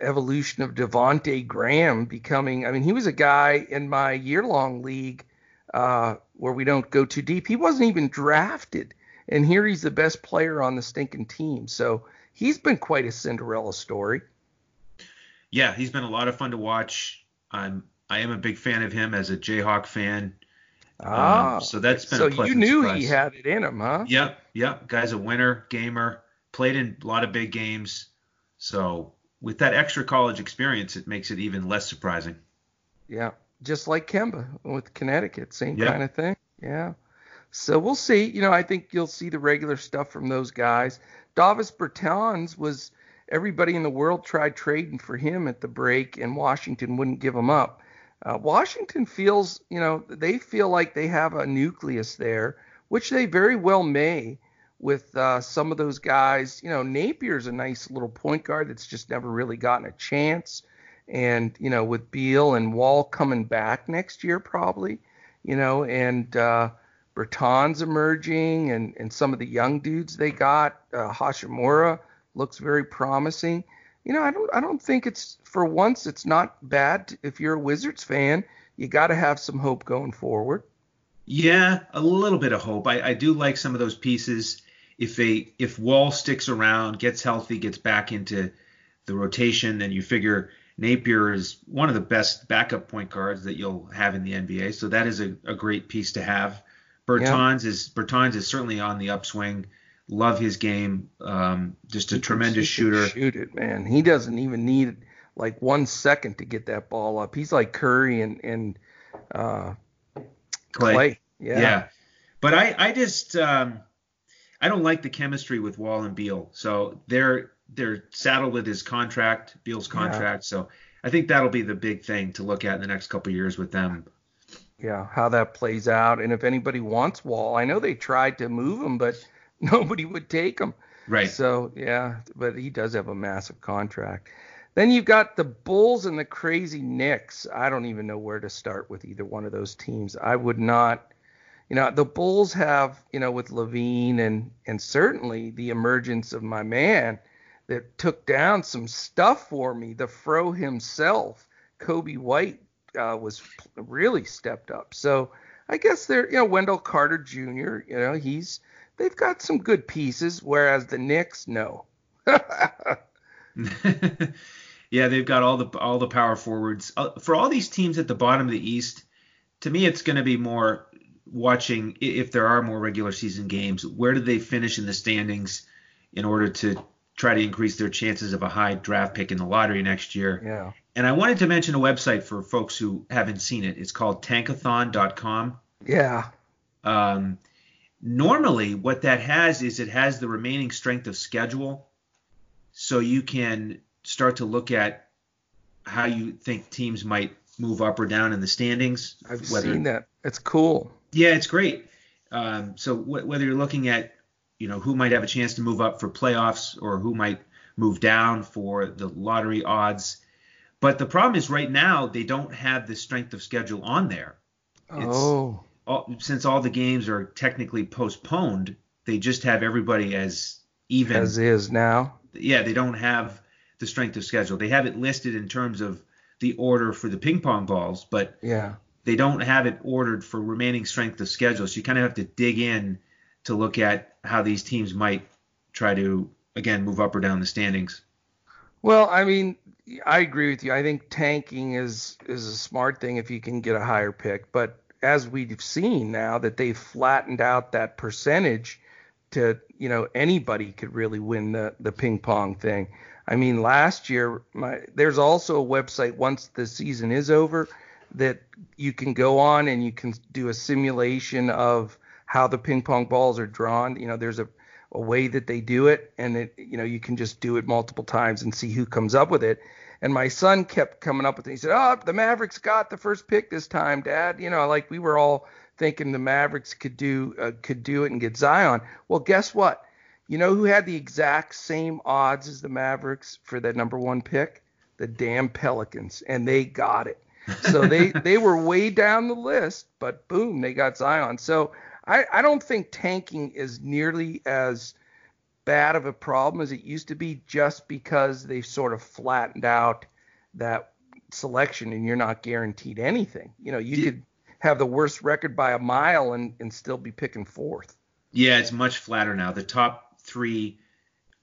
Speaker 1: evolution of Devonte Graham becoming, I mean, he was a guy in my year long league uh, where we don't go too deep. He wasn't even drafted, and here he's the best player on the stinking team. So he's been quite a Cinderella story.
Speaker 2: Yeah, he's been a lot of fun to watch. I'm I am a big fan of him as a Jayhawk fan.
Speaker 1: Ah, um,
Speaker 2: so that's been
Speaker 1: so you knew
Speaker 2: surprise.
Speaker 1: he had it in him, huh?
Speaker 2: Yep, yep. Guy's a winner, gamer, played in a lot of big games. So with that extra college experience, it makes it even less surprising.
Speaker 1: Yeah just like Kemba with Connecticut, same kind of thing. Yeah. So we'll see. You know, I think you'll see the regular stuff from those guys. Davis Bertans was everybody in the world tried trading for him at the break, and Washington wouldn't give him up. Uh, Washington feels, you know, they feel like they have a nucleus there, which they very well may with uh, some of those guys. You know, Napier's a nice little point guard that's just never really gotten a chance and you know with Beal and Wall coming back next year probably, you know, and uh, Bertans emerging and and some of the young dudes they got, uh, Hachimura looks very promising. You know, I don't I don't think it's for once it's not bad if you're a Wizards fan. You got to have some hope going forward.
Speaker 2: Yeah, a little bit of hope. I, I do like some of those pieces. If they if Wall sticks around, gets healthy, gets back into the rotation, then you figure Napier is one of the best backup point guards that you'll have in the NBA, so that is a, a great piece to have. Bertans yeah. is Bertans is certainly on the upswing. Love his game. Um, just a he tremendous shooter.
Speaker 1: Shoot it, man. He doesn't even need like one second to get that ball up. He's like Curry and and uh,
Speaker 2: Clay.
Speaker 1: Clay. Yeah.
Speaker 2: Yeah. But I I just um, I don't like the chemistry with Wall and Beal. So they're they're saddled with his contract, Beal's contract. Yeah. So I think that'll be the big thing to look at in the next couple years with them.
Speaker 1: Yeah, how that plays out, and if anybody wants Wall, I know they tried to move him, but (laughs) nobody would take him.
Speaker 2: Right.
Speaker 1: So yeah, but he does have a massive contract. Then you've got the Bulls and the crazy Knicks. I don't even know where to start with either one of those teams. I would not, you know, the Bulls have, you know, with LaVine and and certainly the emergence of my man that took down some stuff for me. The Fro himself, Coby White, uh, was really stepped up. So I guess they're, you know, Wendell Carter Jr. You know, he's they've got some good pieces, whereas the Knicks, no. (laughs)
Speaker 2: yeah, they've got all the all the power forwards. Uh, for all these teams at the bottom of the East, to me, it's going to be more watching if there are more regular season games. Where do they finish in the standings in order to try to increase their chances of a high draft pick in the lottery next year?
Speaker 1: Yeah.
Speaker 2: And I wanted to mention a website for folks who haven't seen it. It's called tankathon.com.
Speaker 1: Yeah.
Speaker 2: Um, normally, what that has is it has the remaining strength of schedule, so you can start to look at how you think teams might move up or down in the standings.
Speaker 1: I've whether, seen that. It's cool.
Speaker 2: Yeah, it's great. Um, so wh- whether you're looking at, you know, who might have a chance to move up for playoffs or who might move down for the lottery odds. But the problem is right now they don't have the strength of schedule on there.
Speaker 1: It's, oh.
Speaker 2: All, since all the games are technically postponed, they just have everybody as even
Speaker 1: as is now.
Speaker 2: Yeah, they don't have the strength of schedule. They have it listed in terms of the order for the ping pong balls, but
Speaker 1: yeah,
Speaker 2: they don't have it ordered for remaining strength of schedule. So you kind of have to dig in to look at how these teams might try to again move up or down the standings.
Speaker 1: Well, I mean, I agree with you. I think tanking is is a smart thing if you can get a higher pick, but as we've seen now that they've flattened out that percentage to, you know, anybody could really win the the ping pong thing. I mean, last year, my, there's also a website once the season is over that you can go on and you can do a simulation of how the ping pong balls are drawn. You know, there's a, a way that they do it, and it, you know, you can just do it multiple times and see who comes up with it. And my son kept coming up with it. He said, "Oh, the Mavericks got the first pick this time, Dad." You know, like we were all thinking the Mavericks could do uh, could do it and get Zion. Well, guess what? You know who had the exact same odds as the Mavericks for that number one pick? The damn Pelicans, and they got it. So they (laughs) they were way down the list, but boom, they got Zion. So I, I don't think tanking is nearly as bad of a problem as it used to be, just because they've sort of flattened out that selection, and you're not guaranteed anything. You know, you could have the worst record by a mile and, and still be picking fourth.
Speaker 2: Yeah, it's much flatter now. The top three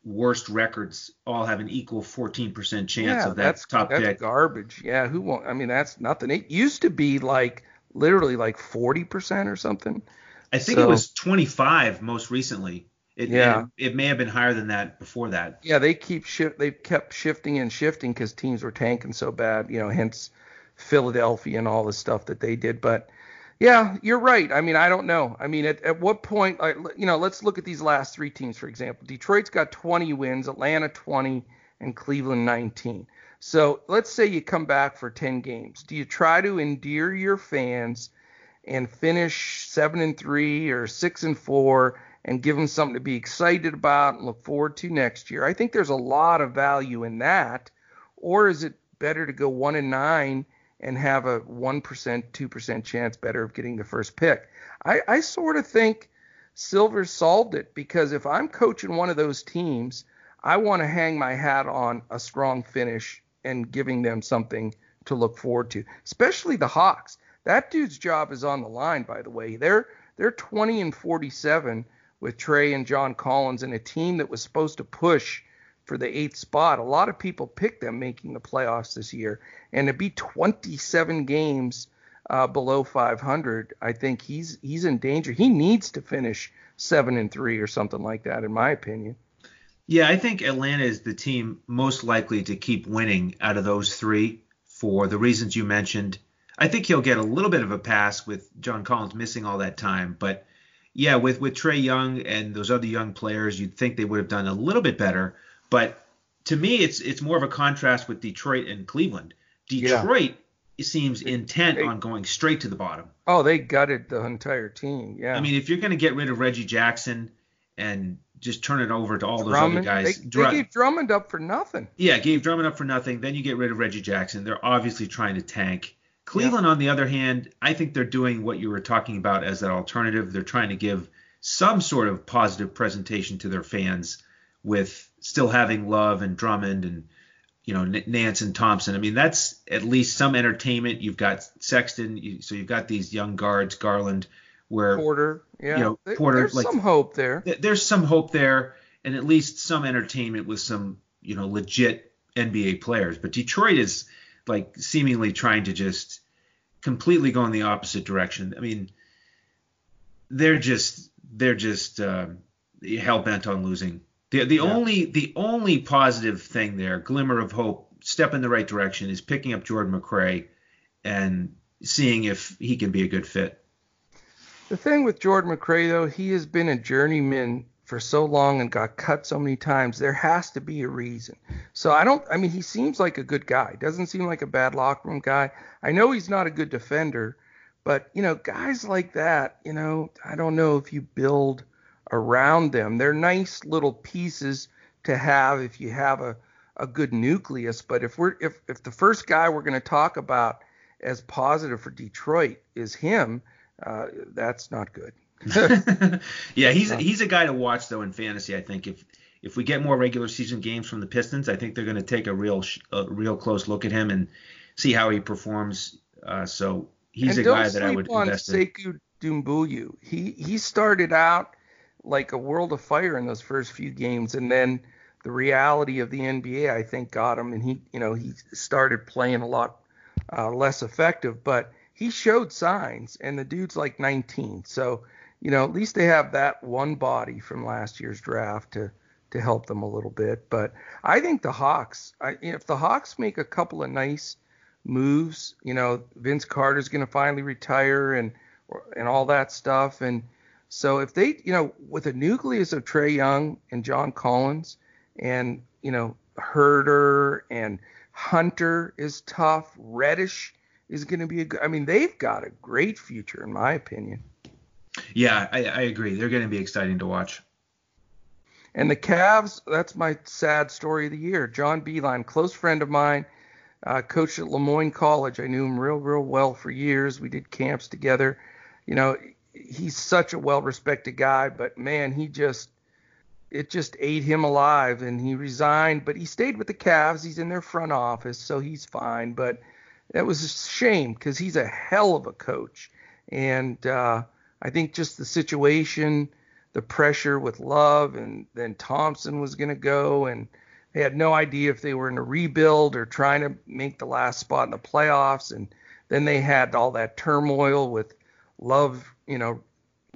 Speaker 2: worst records all have an equal 14% chance
Speaker 1: yeah,
Speaker 2: of that
Speaker 1: that's,
Speaker 2: top
Speaker 1: that's
Speaker 2: pick.
Speaker 1: garbage. Yeah, who won't? I mean, that's nothing. It used to be like literally like 40% or something.
Speaker 2: I think so, it was 25 most recently. It, yeah. It, it, may have been higher than that before that.
Speaker 1: Yeah, they keep shift. They kept shifting and shifting because teams were tanking so bad. You know, hence Philadelphia and all the stuff that they did. But yeah, you're right. I mean, I don't know. I mean, at, at what point, you know, let's look at these last three teams, for example. Detroit's got 20 wins, Atlanta 20, and Cleveland 19. So let's say you come back for 10 games. Do you try to endear your fans and finish seven and three or six and four and give them something to be excited about and look forward to next year? I think there's a lot of value in that. Or is it better to go one and nine and have a 1%, 2% chance better of getting the first pick. I, I sort of think Silver solved it because if I'm coaching one of those teams, I want to hang my hat on a strong finish and giving them something to look forward to, especially the Hawks. That dude's job is on the line, by the way. They're they're 20 and 47 with Trae and John Collins and a team that was supposed to push for the eighth spot. A lot of people picked them making the playoffs this year, and to be 27 games uh, below 500, I think he's he's in danger. He needs to finish seven and three or something like that, in my opinion.
Speaker 2: Yeah, I think Atlanta is the team most likely to keep winning out of those three for the reasons you mentioned. I think he'll get a little bit of a pass with John Collins missing all that time, but yeah, with with Trae Young and those other young players, you'd think they would have done a little bit better. But to me, it's it's more of a contrast with Detroit and Cleveland. Detroit yeah. seems intent on going straight to the bottom.
Speaker 1: Oh, they gutted the entire team. Yeah.
Speaker 2: I mean, if you're going to get rid of Reggie Jackson and just turn it over to all
Speaker 1: Drummond,
Speaker 2: those other guys.
Speaker 1: They, Dr- they, gave Drummond up for nothing.
Speaker 2: Yeah, gave Drummond up for nothing. Then you get rid of Reggie Jackson. They're obviously trying to tank. Cleveland, yeah. on the other hand, I think they're doing what you were talking about as that alternative. They're trying to give some sort of positive presentation to their fans with still having Love and Drummond and you know Nance and Thompson. I mean, that's at least some entertainment. You've got Sexton, so you've got these young guards, Garland, where
Speaker 1: Porter, yeah,
Speaker 2: you know, Porter.
Speaker 1: There's
Speaker 2: like,
Speaker 1: some hope there.
Speaker 2: There's some hope there, and at least some entertainment with some you know legit NBA players. But Detroit is like seemingly trying to just completely go in the opposite direction. I mean, they're just they're just uh, hell bent on losing. The the yeah. only the only positive thing there, glimmer of hope, step in the right direction, is picking up Jordan McRae and seeing if he can be a good fit.
Speaker 1: The thing with Jordan McRae though, he has been a journeyman for so long and got cut so many times. There has to be a reason. So I don't. I mean, he seems like a good guy. Doesn't seem like a bad locker room guy. I know he's not a good defender, but you know, guys like that, you know, I don't know if you build around them. They're nice little pieces to have if you have a, a good nucleus. But if we're if, if the first guy we're going to talk about as positive for Detroit is him, uh, that's not good. (laughs)
Speaker 2: yeah, he's he's a guy to watch though in fantasy. I think if if we get more regular season games from the Pistons, I think they're going to take a real a real close look at him and see how he performs. Uh, so he's
Speaker 1: and
Speaker 2: a guy that I would
Speaker 1: on
Speaker 2: invest
Speaker 1: Sekou Doumbouya. He he started out like a world of fire in those first few games, and then the reality of the NBA, I think, got him, and he, you know, he started playing a lot uh, less effective, but he showed signs, and the dude's like 19, so you know, at least they have that one body from last year's draft to to help them a little bit. But I think the Hawks, I, if the Hawks make a couple of nice moves, you know, Vince Carter's going to finally retire and and all that stuff, and so if they, you know, with a nucleus of Trae Young and John Collins and, you know, Huerter and Hunter is tough, Reddish is going to be a good, I mean, they've got a great future in my opinion.
Speaker 2: Yeah, I, I agree. They're going to be exciting to watch.
Speaker 1: And the Cavs, that's my sad story of the year. John Beilein, close friend of mine, uh, coached at Le Moyne College. I knew him real, real well for years. We did camps together. You know, he's such a well-respected guy, but man, he just it just ate him alive, and he resigned. But he stayed with the Cavs. He's in their front office, so he's fine. But that was a shame because he's a hell of a coach, and uh, I think just the situation, the pressure with Love, and then Thompson was going to go, and they had no idea if they were in a rebuild or trying to make the last spot in the playoffs, and then they had all that turmoil with Love you know,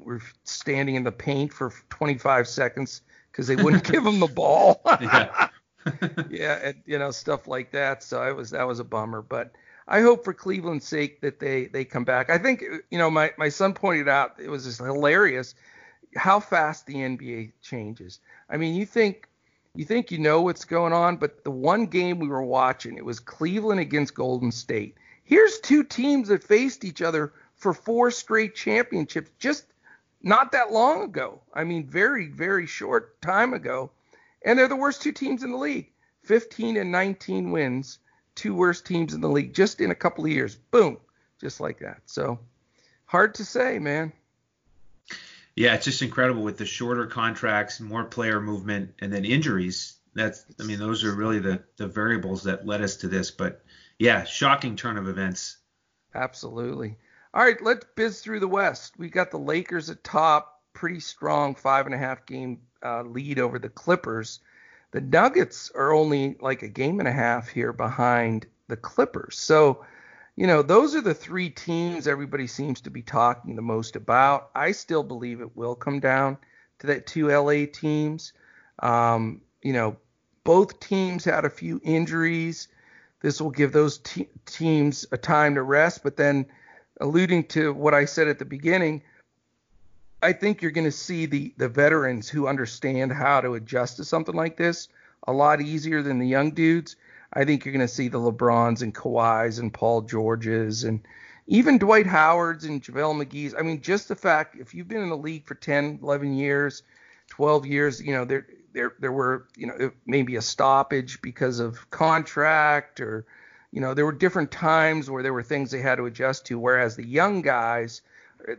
Speaker 1: were standing in the paint for 25 seconds because they wouldn't (laughs) give him the ball. yeah. (laughs) yeah, and, you know, stuff like that. So I was that was a bummer, but I hope for Cleveland's sake that they they come back. I think you know my my son pointed out it was just hilarious how fast the NBA changes. I mean, you think you think you know what's going on, but the one game we were watching, it was Cleveland against Golden State. Here's two teams that faced each other for four straight championships just not that long ago. I mean, very, very short time ago. And they're the worst two teams in the league 15 and 19 wins, two worst teams in the league just in a couple of years. Boom, just like that. So hard to say, man.
Speaker 2: Yeah, it's just incredible with the shorter contracts, more player movement, and then injuries. That's, I mean, those are really the, the variables that led us to this. But yeah, shocking turn of events.
Speaker 1: Absolutely. All right, let's biz through the West. We got the Lakers at top, pretty strong five and a half game uh, lead over the Clippers. The Nuggets are only like a game and a half here behind the Clippers. So, you know, those are the three teams everybody seems to be talking the most about. I still believe it will come down to that two LA teams. Um, you know, both teams had a few injuries. This will give those te- teams a time to rest. But then, alluding to what I said at the beginning, I think you're going to see the the veterans who understand how to adjust to something like this a lot easier than the young dudes. I think you're going to see the LeBrons and Kawhis and Paul Georges and even Dwight Howard's and JaVale McGee's. I mean, just the fact if you've been in the league for 10, 11 years, 12 years, you know, there there there were, you know, maybe a stoppage because of contract or you know, there were different times where there were things they had to adjust to whereas the young guys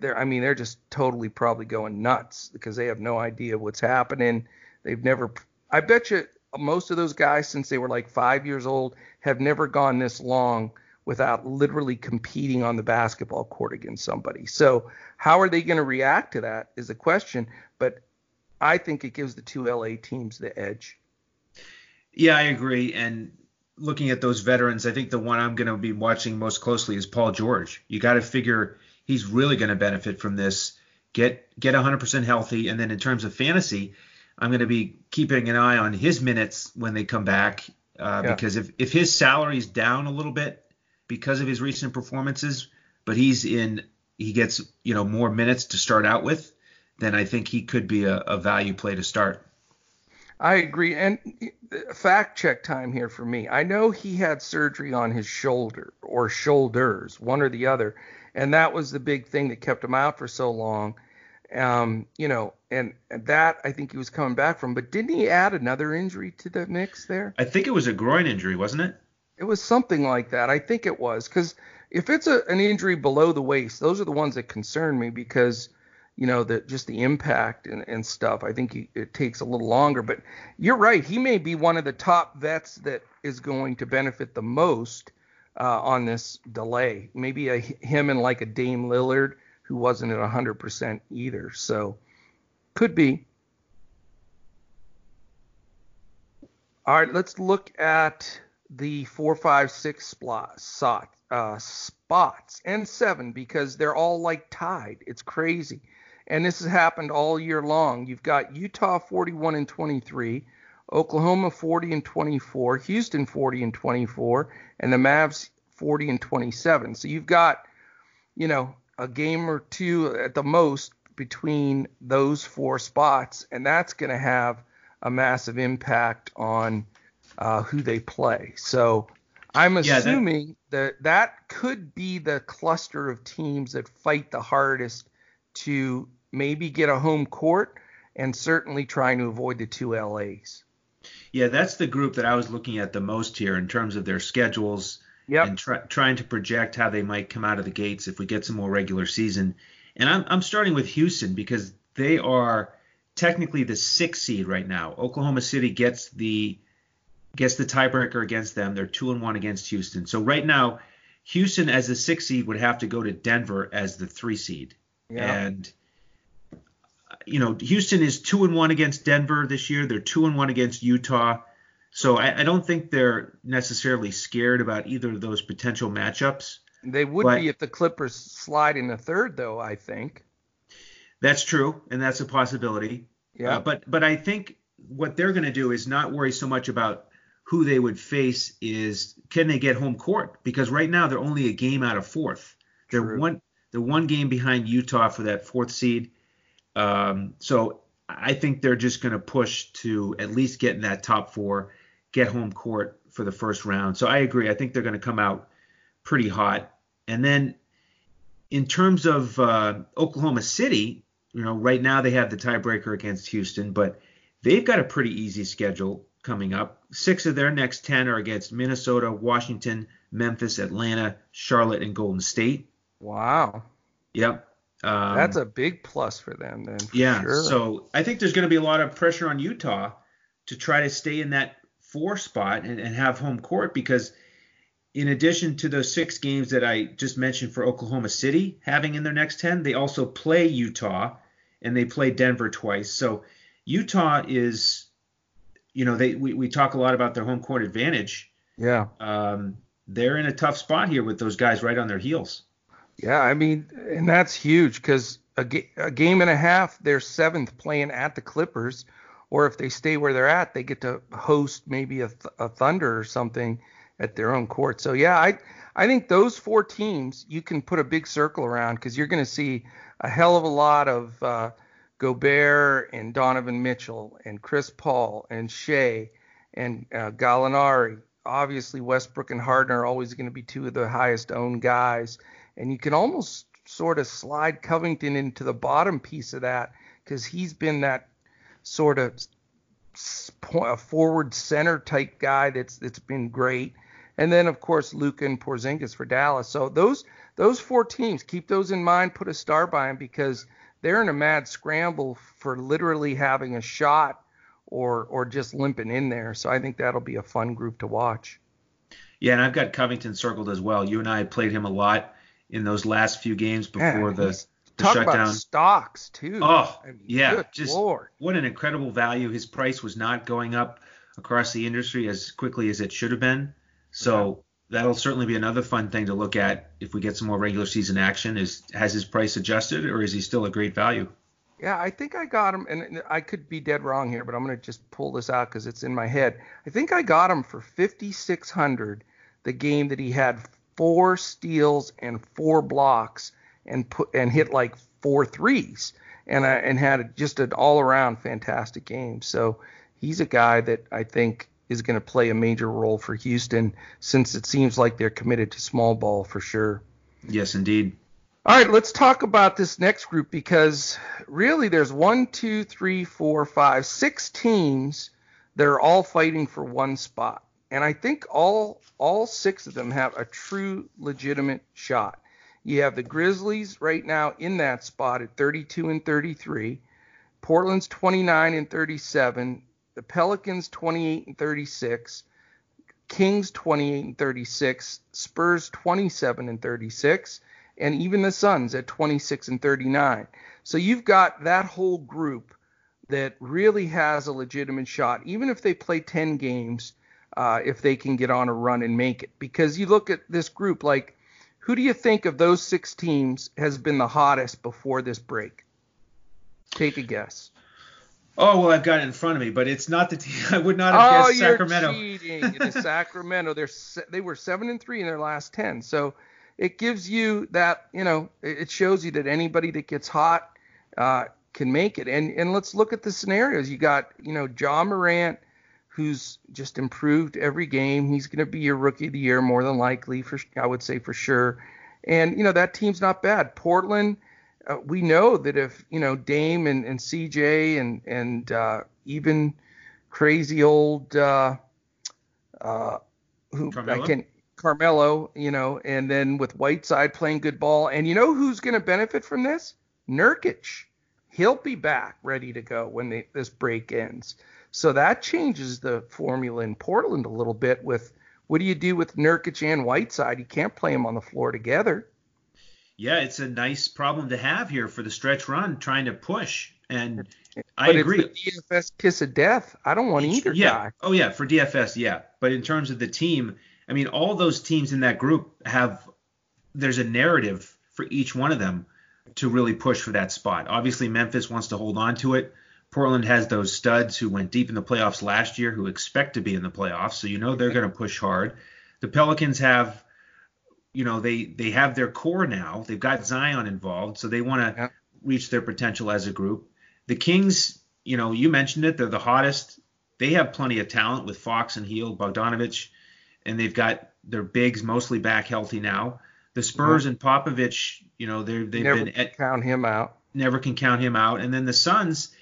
Speaker 1: they're I mean, they're just totally probably going nuts because they have no idea what's happening. They've never I bet you most of those guys since they were like 5 years old have never gone this long without literally competing on the basketball court against somebody. So, how are they going to react to that is the question, but I think it gives the two LA teams the edge.
Speaker 2: Yeah, I agree. And looking at those veterans, I think the one I'm going to be watching most closely is Paul George. You got to figure he's really going to benefit from this. Get get 100% healthy, and then in terms of fantasy, I'm going to be keeping an eye on his minutes when they come back uh, yeah. because if if his salary's down a little bit because of his recent performances, but he's in he gets you know more minutes to start out with, then I think he could be a, a value play to start.
Speaker 1: I agree. And fact check time here for me. I know he had surgery on his shoulder or shoulders, one or the other, and that was the big thing that kept him out for so long. Um, you know, and, and that I think he was coming back from. But didn't he add another injury to the mix there?
Speaker 2: I think it was a groin injury, wasn't it?
Speaker 1: It was something like that. I think it was because if it's a, an injury below the waist, those are the ones that concern me because you know the just the impact and, and stuff. I think he, it takes a little longer. But you're right. He may be one of the top vets that is going to benefit the most uh, on this delay. Maybe a, him and like a Dame Lillard who wasn't at 100% either. So could be. All right, let's look at the four, five, six spots, uh, spots and seven because they're all like tied. It's crazy. And this has happened all year long. You've got Utah 41 and 23, Oklahoma 40 and 24, Houston 40 and 24, and the Mavs 40 and 27. So you've got, you know, a game or two at the most between those four spots, and that's going to have a massive impact on uh, who they play. So I'm assuming yeah, that... that that could be the cluster of teams that fight the hardest to maybe get a home court and certainly trying to avoid the two LAs.
Speaker 2: Yeah, that's the group that I was looking at the most here in terms of their schedules
Speaker 1: yep.
Speaker 2: and try, trying to project how they might come out of the gates if we get some more regular season. And I'm, I'm starting with Houston because they are technically the sixth seed right now. Oklahoma City gets the gets the tiebreaker against them. They're two and one against Houston. So right now, Houston as the six seed would have to go to Denver as the three seed. Yeah. And you know, Houston is two and one against Denver this year. They're two and one against Utah. So I, I don't think they're necessarily scared about either of those potential matchups.
Speaker 1: They would but, be if the Clippers slide in the third, though. I think.
Speaker 2: That's true, and that's a possibility.
Speaker 1: Yeah.
Speaker 2: Uh, but but I think what they're going to do is not worry so much about who they would face is can they get home court because right now they're only a game out of fourth. They're True. one they're one game behind Utah for that fourth seed. Um, so I think they're just going to push to at least get in that top four, get home court for the first round. So I agree. I think they're going to come out pretty hot. And then in terms of uh, Oklahoma City, you know, right now they have the tiebreaker against Houston, but they've got a pretty easy schedule coming up. Six of their next 10 are against Minnesota, Washington, Memphis, Atlanta, Charlotte, and Golden State.
Speaker 1: Wow.
Speaker 2: Yep.
Speaker 1: Um, That's a big plus for them then. For
Speaker 2: yeah.
Speaker 1: Sure.
Speaker 2: So I think there's going to be a lot of pressure on Utah to try to stay in that four spot and, and have home court because in addition to those six games that I just mentioned for Oklahoma City having in their next 10, they also play Utah and they play Denver twice. So Utah is you know, they we, we talk a lot about their home court advantage.
Speaker 1: Yeah.
Speaker 2: Um, they're in a tough spot here with those guys right on their heels.
Speaker 1: Yeah, I mean, and that's huge because a, ga- a game and a half, they're seventh playing at the Clippers, or if they stay where they're at, they get to host maybe a, th- a Thunder or something at their own court. So yeah, I I think those four teams you can put a big circle around because you're going to see a hell of a lot of uh, Gobert and Donovan Mitchell and Chris Paul and Shai and uh, Gallinari. Obviously, Westbrook and Harden are always going to be two of the highest owned guys, and you can almost sort of slide Covington into the bottom piece of that because he's been that sort of forward center type guy that's that's been great. And then of course Luka and Porzingis for Dallas. So those those four teams, keep those in mind. Put a star by them because they're in a mad scramble for literally having a shot or or just limping in there. So I think that'll be a fun group to watch.
Speaker 2: Yeah, and I've got Covington circled as well. You and I played him a lot in those last few games before yeah, the, the
Speaker 1: talk
Speaker 2: shutdown.
Speaker 1: About stocks too.
Speaker 2: Oh, I mean, yeah, just
Speaker 1: Lord.
Speaker 2: what an incredible value. His price was not going up across the industry as quickly as it should have been. So that'll certainly be another fun thing to look at if we get some more regular season action. Is has his price adjusted or is he still a great value?
Speaker 1: Yeah, I think I got him, and I could be dead wrong here, but I'm gonna just pull this out because it's in my head. I think I got him for 5,600 the game that he had four steals and four blocks and put and hit like four threes and uh, and had just an all around fantastic game. So he's a guy that I think is going to play a major role for Houston since it seems like they're committed to small ball for sure.
Speaker 2: Yes, indeed.
Speaker 1: All right, let's talk about this next group because really there's one, two, three, four, five, six teams that are all fighting for one spot. And I think all all six of them have a true legitimate shot. You have the Grizzlies right now in that spot at 32 and 33. Portland's 29 and 37. The Pelicans 28 and 36. Kings 28 and 36. Spurs 27 and 36 and even the Suns at 26 and 39. So you've got that whole group that really has a legitimate shot, even if they play 10 games, uh, if they can get on a run and make it. Because you look at this group, like, who do you think of those six teams has been the hottest before this break? Take a guess.
Speaker 2: Oh well, I've got it in front of me, but it's not the team. (laughs) I would not have
Speaker 1: oh,
Speaker 2: guessed Sacramento.
Speaker 1: you're cheating. it is (laughs) Sacramento. They're they were seven and three in their last ten. So it gives you that, you know, it shows you that anybody that gets hot uh, can make it. And and let's look at the scenarios. You got, you know, Ja Morant, who's just improved every game. He's going to be your rookie of the year more than likely, for I would say for sure. And you know that team's not bad. Portland, uh, we know that if you know Dame and, and CJ and and uh, even crazy old uh, uh, who
Speaker 2: Carmelo?
Speaker 1: I can Carmelo, you know, and then with Whiteside playing good ball. And you know who's going to benefit from this? Nurkic. He'll be back ready to go when they, this break ends. So that changes the formula in Portland a little bit with what do you do with Nurkic and Whiteside? You can't play them on the floor together.
Speaker 2: Yeah, it's a nice problem to have here for the stretch run, trying to push. And
Speaker 1: but
Speaker 2: I agree.
Speaker 1: DFS kiss of death. I don't want either
Speaker 2: yeah.
Speaker 1: guy.
Speaker 2: Oh yeah, for DFS, yeah. But in terms of the team, I mean, all those teams in that group have there's a narrative for each one of them to really push for that spot. Obviously, Memphis wants to hold on to it. Portland has those studs who went deep in the playoffs last year who expect to be in the playoffs, so you know they're going to push hard. The Pelicans have you know, they they have their core now. They've got Zion involved, so they want to
Speaker 1: Yeah.
Speaker 2: reach their potential as a group. The Kings, you know, you mentioned it, they're the hottest. They have plenty of talent with Fox and Hield, Bogdanovich, and they've got their bigs mostly back healthy now. The Spurs and Popovich, you know, they're, they've
Speaker 1: Never
Speaker 2: been at,
Speaker 1: count him out.
Speaker 2: never can count him out. And then the Suns,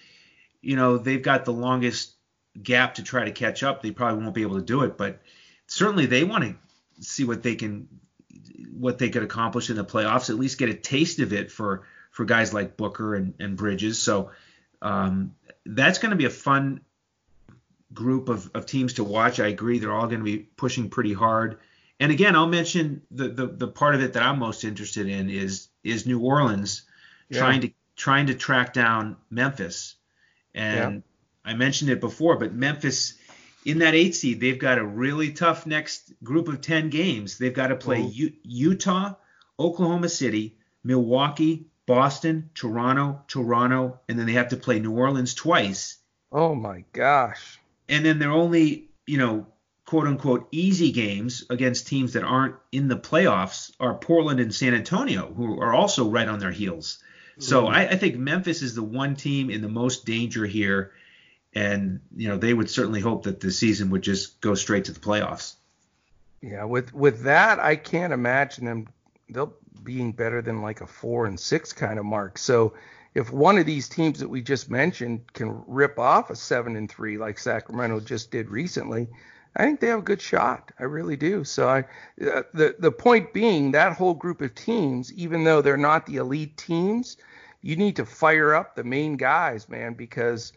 Speaker 2: you know, they've got the longest gap to try to catch up. They probably won't be able to do it, but certainly they want to see what they can what they could accomplish in the playoffs, at least get a taste of it for for guys like Booker and, and Bridges. So um, that's going to be a fun group of, of teams to watch. I agree they're all going to be pushing pretty hard. And again, I'll mention the, the the part of it that I'm most interested in is is New Orleans
Speaker 1: Yeah.
Speaker 2: trying to trying to track down Memphis. And I mentioned it before, but Memphis in that eight seed, they've got a really tough next group of 10 games. They've got to play. U- Utah, Oklahoma City, Milwaukee, Boston, Toronto, Toronto, and then they have to play New Orleans twice.
Speaker 1: Oh my gosh.
Speaker 2: And then they're only, you know, quote unquote easy games against teams that aren't in the playoffs are Portland and San Antonio, who are also right on their heels. So mm-hmm. I, I think Memphis is the one team in the most danger here. And, you know, they would certainly hope that the season would just go straight to the playoffs.
Speaker 1: Yeah, with with that, I can't imagine them they'll being better than like a four and six kind of mark. So if one of these teams that we just mentioned can rip off a seven and three like Sacramento just did recently, I think they have a good shot. I really do. So I uh, the the point being that whole group of teams, even though they're not the elite teams, you need to fire up the main guys, man, because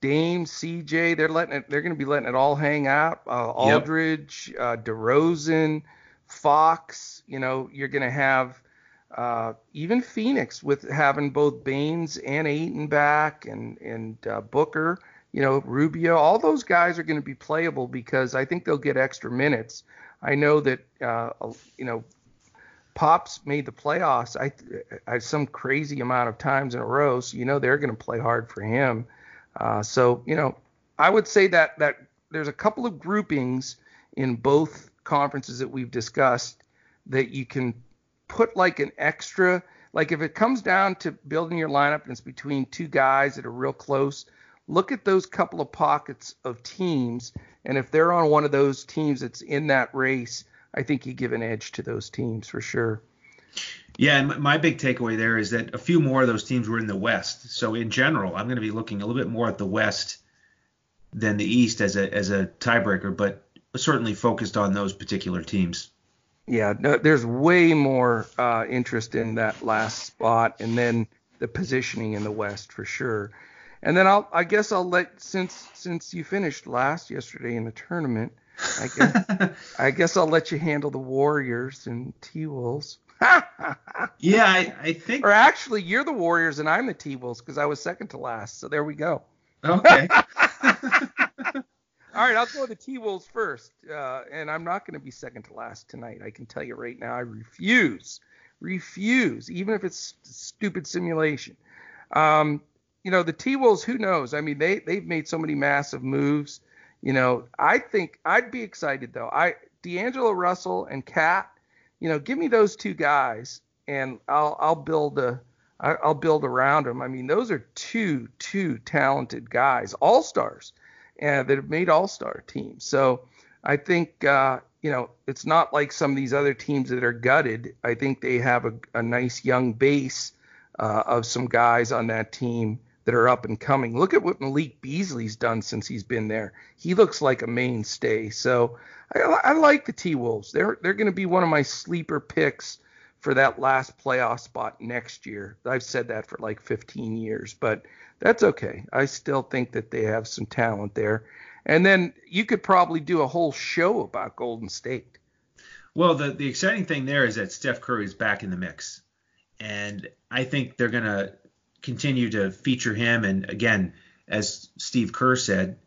Speaker 1: Dame, CJ, they're letting it. They're going to be letting it all hang out. Uh,
Speaker 2: Yep.
Speaker 1: Aldridge, uh, DeRozan, Fox. You know, you're going to have uh, even Phoenix with having both Baynes and Ayton back, and and uh, Booker. You know, Rubio. All those guys are going to be playable because I think they'll get extra minutes. I know that uh, you know Pops made the playoffs. I, I some crazy amount of times in a row, so you know they're going to play hard for him. Uh, so you know, I would say that that there's a couple of groupings in both conferences that we've discussed that you can put like an extra. Like if it comes down to building your lineup and it's between two guys that are real close, look at those couple of pockets of teams, and if they're on one of those teams that's in that race, I think you give an edge to those teams for sure.
Speaker 2: Yeah, and my- big takeaway there is that a few more of those teams were in the West. So in general, I'm going to be looking a little bit more at the West than the East as a as a tiebreaker, but certainly focused on those particular teams.
Speaker 1: Yeah, no, there's way more uh, interest in that last spot, and then the positioning in the West for sure. And then I'll, I guess I'll let since since you finished last yesterday in the tournament, I guess (laughs) I guess I'll let you handle the Warriors and T Wolves. (laughs)
Speaker 2: Yeah, I, I think.
Speaker 1: or actually, you're the Warriors and I'm the T Wolves because I was second to last. So there we go.
Speaker 2: Okay. (laughs)
Speaker 1: All right, I'll go with the T Wolves first, uh, and I'm not going to be second to last tonight. I can tell you right now, I refuse, refuse, even if it's stupid simulation. Um, you know, the T Wolves, who knows? I mean, they they've made so many massive moves. You know, I think I'd be excited though. I D'Angelo Russell and KAT, you know, give me those two guys, and I'll I'll build a I'll build around them. I mean, those are two two talented guys, all stars, and that have made all star teams. So I think uh, you know it's not like some of these other teams that are gutted. I think they have a, a nice young base uh, of some guys on that team that are up and coming. Look at what Malik Beasley's done since he's been there. He looks like a mainstay. So I, I like the T Wolves. They're they're going to be one of my sleeper picks for that last playoff spot next year. I've said that for like 15 years, but that's okay. I still think that they have some talent there. And then you could probably do a whole show about Golden State.
Speaker 2: Well, the the exciting thing there is that Steph Curry is back in the mix, and I think they're going to continue to feature him. And again, as Steve Kerr said,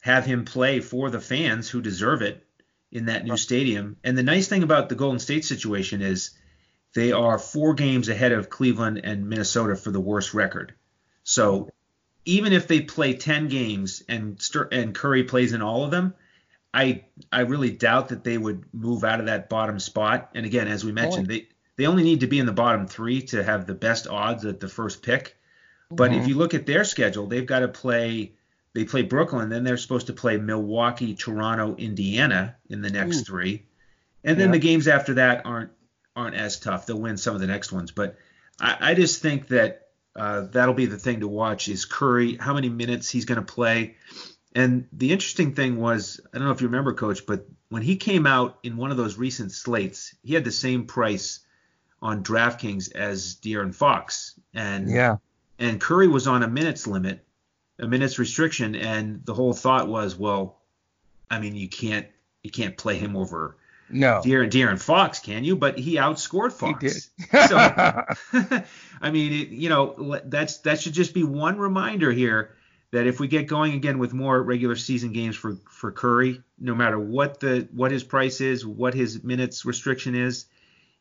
Speaker 2: have him play for the fans who deserve it in that new stadium. And the nice thing about the Golden State situation is they are four games ahead of Cleveland and Minnesota for the worst record. So even if they play 10 games and and Curry plays in all of them, I I really doubt that they would move out of that bottom spot. And again, as we mentioned, they they only need to be in the bottom three to have the best odds at the first pick. But if you look at their schedule, they've got to play. They play Brooklyn, then they're supposed to play Milwaukee, Toronto, Indiana in the next
Speaker 1: Ooh.
Speaker 2: three, and then
Speaker 1: Yeah.
Speaker 2: the games after that aren't aren't as tough. They'll win some of the next ones, but I, I just think that uh, that'll be the thing to watch is Curry, how many minutes he's going to play. And the interesting thing was, I don't know if you remember, Coach, but when he came out in one of those recent slates, he had the same price on DraftKings as De'Aaron Fox, and
Speaker 1: Yeah.
Speaker 2: And Curry was on a minutes limit, a minutes restriction, and the whole thought was, well, I mean, you can't you can't play him over
Speaker 1: No.
Speaker 2: De'Aaron, De'Aaron Fox, can you? But he outscored Fox.
Speaker 1: He did. (laughs)
Speaker 2: so, (laughs) I mean, it, you know, that's that should just be one reminder here that if we get going again with more regular season games for for Curry, no matter what the what his price is, what his minutes restriction is,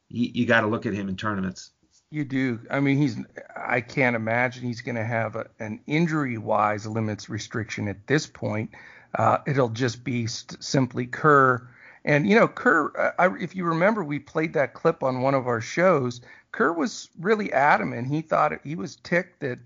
Speaker 2: you, you got to look at him in tournaments.
Speaker 1: You do. I mean, he's. I can't imagine he's going to have a, an injury-wise limits restriction at this point. Uh, it'll just be st- simply Kerr. And you know, Kerr. I, if you remember, we played that clip on one of our shows. Kerr was really adamant. He thought it, he was ticked that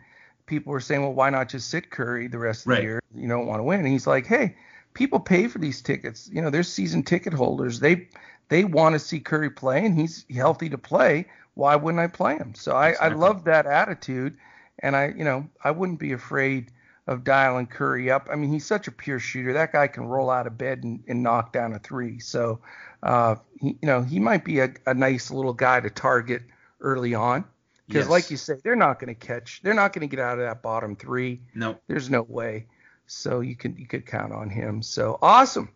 Speaker 1: people were saying, well, why not just sit Curry the rest of
Speaker 2: right.
Speaker 1: the year? You don't want to win. And he's like, hey, people pay for these tickets. You know, they're season ticket holders. They they want to see Curry play, and he's healthy to play. Why wouldn't I play him? So I, exactly. I love that attitude, and I you know I wouldn't be afraid of dialing Curry up. I mean, he's such a pure shooter. That guy can roll out of bed and, and knock down a three. So uh, he, you know he might be a, a nice little guy to target early on. Because, yes. like you say, they're not going to catch. They're not going to get out of that bottom three.
Speaker 2: No,
Speaker 1: there's no way. So you can you could count on him. So awesome.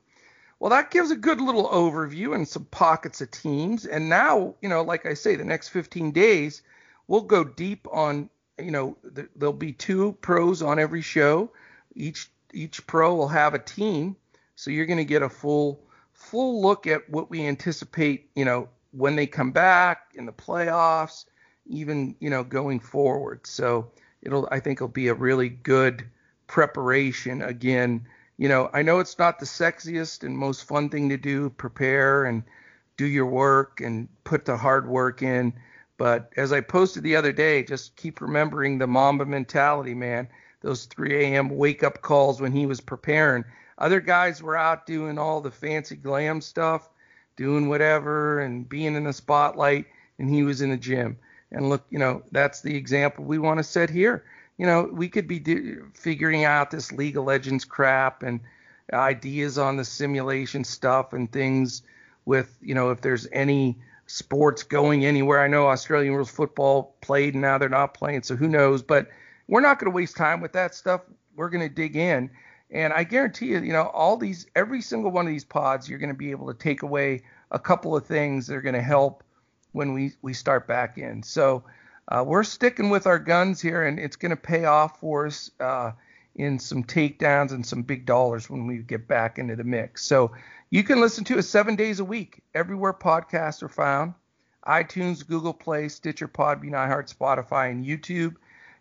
Speaker 1: Well, that gives a good little overview and some pockets of teams. And now, you know, like I say, the next 15 days, we'll go deep on. You know, th- there'll be two pros on every show. Each each pro will have a team, so you're going to get a full full look at what we anticipate. You know, when they come back in the playoffs even you know going forward. So it'll I think it'll be a really good preparation again. You know, I know it's not the sexiest and most fun thing to do, prepare and do your work and put the hard work in. But as I posted the other day, just keep remembering the Mamba mentality, man. Those 3 a.m. wake up calls when he was preparing. Other guys were out doing all the fancy glam stuff, doing whatever and being in the spotlight, and he was in the gym. And look, you know, that's the example we want to set here. You know, we could be do, figuring out this League of Legends crap and ideas on the simulation stuff and things with, you know, if there's any sports going anywhere. I know Australian rules football played and now they're not playing, so who knows? But we're not going to waste time with that stuff. We're going to dig in. And I guarantee you, you know, all these, every single one of these pods, you're going to be able to take away a couple of things that are going to help when we, we start back in. So uh, we're sticking with our guns here, and it's going to pay off for us uh, in some takedowns and some big dollars when we get back into the mix. So you can listen to us seven days a week everywhere podcasts are found iTunes, Google Play, Stitcher, Podbean, iHeart, Spotify, and YouTube.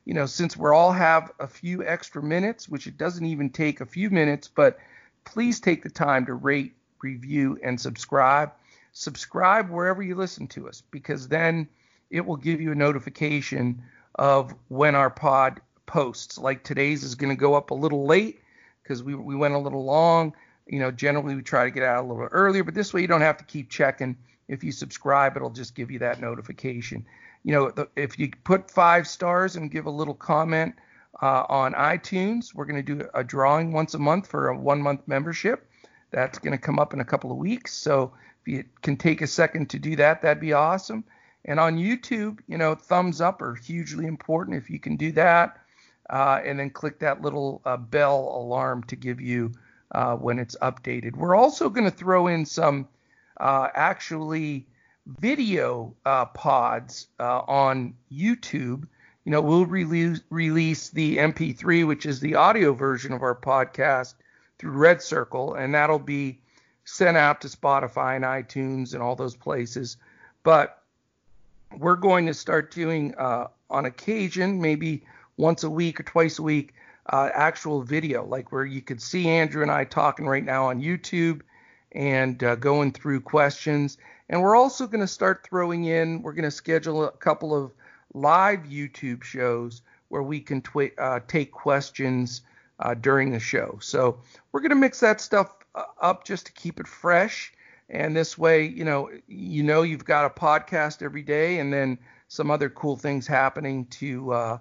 Speaker 1: You know, since we all have a few extra minutes, which it doesn't even take a few minutes, but please take the time to rate, review, and subscribe subscribe wherever you listen to us because then it will give you a notification of when our pod posts. Like today's is going to go up a little late because we, we went a little long. You know, generally we try to get out a little earlier, but this way you don't have to keep checking. If you subscribe, it'll just give you that notification. You know, the, if you put five stars and give a little comment uh, on iTunes, we're going to do a drawing once a month for a one month membership. That's going to come up in a couple of weeks. So if you can take a second to do that, that'd be awesome. And on YouTube, you know, thumbs up are hugely important if you can do that. Uh, and then click that little uh, bell alarm to give you uh, when it's updated. We're also going to throw in some uh, actually video uh, pods uh, on YouTube. You know, we'll release, release the MP3, which is the audio version of our podcast, through Red Circle, and that'll be sent out to Spotify and iTunes and all those places. But we're going to start doing uh, on occasion, maybe once a week or twice a week, uh, actual video, like where you could see Andrew and I talking right now on YouTube and uh, going through questions. And we're also going to start throwing in, we're going to schedule a couple of live YouTube shows where we can tw- uh, take questions uh, during the show. So we're going to mix that stuff uh, up just to keep it fresh. And this way, you know, you know you've got a podcast every day, and then some other cool things happening to uh,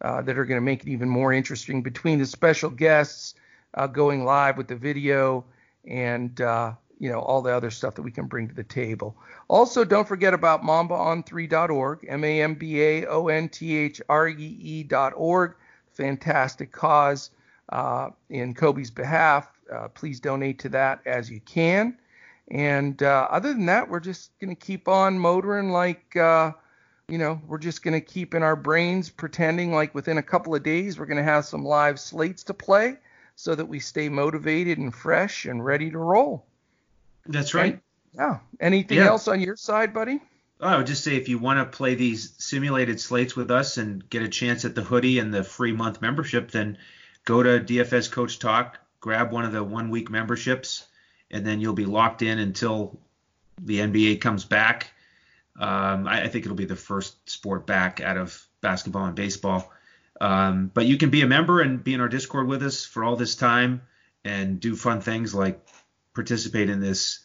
Speaker 1: uh, that are going to make it even more interesting between the special guests uh, going live with the video and uh, you know all the other stuff that we can bring to the table. Also, don't forget about mambaon3.org, m-a-m-b-a-o-n-t-h-r-e-e.org. Fantastic cause uh, in Kobe's behalf uh, please donate to that as you can. And uh, other than that, we're just going to keep on motoring like uh, you know, we're just going to keep in our brains pretending like within a couple of days we're going to have some live slates to play so that we stay motivated and fresh and ready to roll.
Speaker 2: That's right.
Speaker 1: And, yeah. Anything
Speaker 2: Yeah.
Speaker 1: else on your side, buddy?
Speaker 2: I would just say if you want to play these simulated slates with us and get a chance at the hoodie and the free month membership, then go to DFS Coach Talk, grab one of the one week memberships, and then you'll be locked in until the NBA comes back. Um, I, I think it'll be the first sport back out of basketball and baseball. Um, but you can be a member and be in our Discord with us for all this time and do fun things like participate in this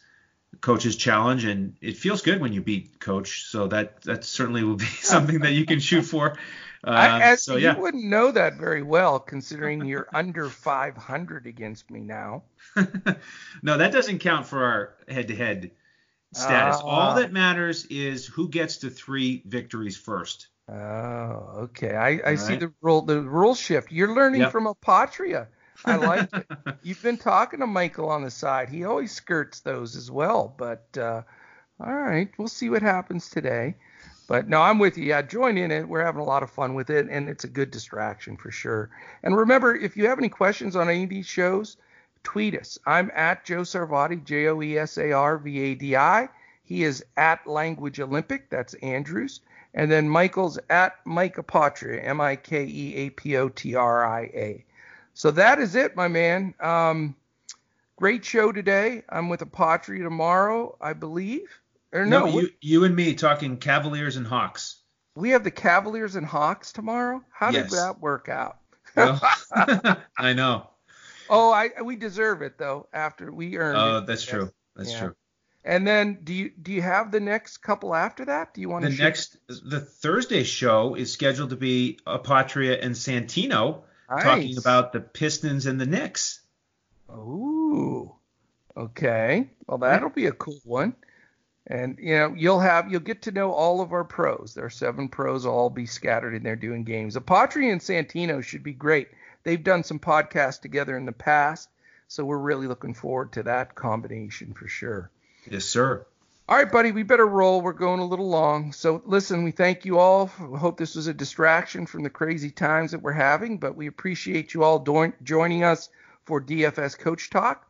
Speaker 2: coach's challenge and it feels good when you beat coach so that that certainly will be (laughs) something that you can shoot for um,
Speaker 1: I, as,
Speaker 2: so yeah
Speaker 1: You wouldn't know that very well considering you're (laughs) under 500 against me now. (laughs)
Speaker 2: no that doesn't count for our head-to-head status
Speaker 1: Ah.
Speaker 2: all that matters is who gets to three victories first
Speaker 1: Oh, okay. I, I
Speaker 2: All
Speaker 1: see
Speaker 2: right.
Speaker 1: the rule the rule shift. You're learning
Speaker 2: Yep.
Speaker 1: from Apotria. I like it. (laughs) You've been talking to Michael on the side. He always skirts those as well. But uh, all right, we'll see what happens today. But no, I'm with you. Yeah, join in it. We're having a lot of fun with it, and it's a good distraction for sure. And remember, if you have any questions on any of these shows, tweet us. I'm at Joe Sarvadi, J O E S A R V A D I. He is at Language Olympic. That's Andrews. And then Michael's at Mike Apotria, M I K E A P O T R I A. So that is it, my man. Um, great show today. I'm with Apotria tomorrow, I believe. Or no,
Speaker 2: you, you and me talking cavaliers and hawks
Speaker 1: we have the Cavaliers and Hawks tomorrow. How
Speaker 2: Yes.
Speaker 1: did that work out?
Speaker 2: Well, (laughs) (laughs) i know
Speaker 1: Oh, I we deserve it though. After we earned
Speaker 2: oh
Speaker 1: it.
Speaker 2: that's true that's
Speaker 1: Yeah.
Speaker 2: true
Speaker 1: And then do you do you have the next couple after that? Do you want
Speaker 2: the
Speaker 1: to
Speaker 2: next the thursday show is scheduled to be Apotria and santino talking about the pistons and the knicks
Speaker 1: Ooh. Okay. Well, that'll be a cool one. And you know, you'll have you'll get to know all of our pros. There are seven pros all be scattered in there doing games. Apotri and Santino should be great. They've done some podcasts together in the past, so we're really looking forward to that combination for sure.
Speaker 2: yes sir
Speaker 1: All right, buddy, we better roll. We're going a little long. So, listen, we thank you all. We hope this was a distraction from the crazy times that we're having, but we appreciate you all doing, joining us for DFS Coach Talk.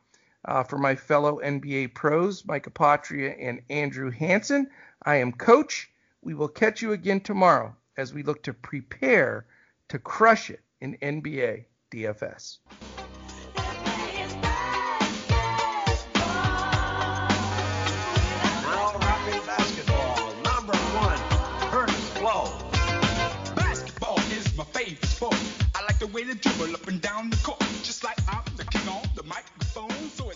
Speaker 1: Uh, for my fellow NBA pros, Mike Apotria and Andrew Hanson. I am Coach. We will catch you again tomorrow as we look to prepare to crush it in NBA DFS.
Speaker 3: way to dribble up and down the court, just like I'm the king on the microphone. So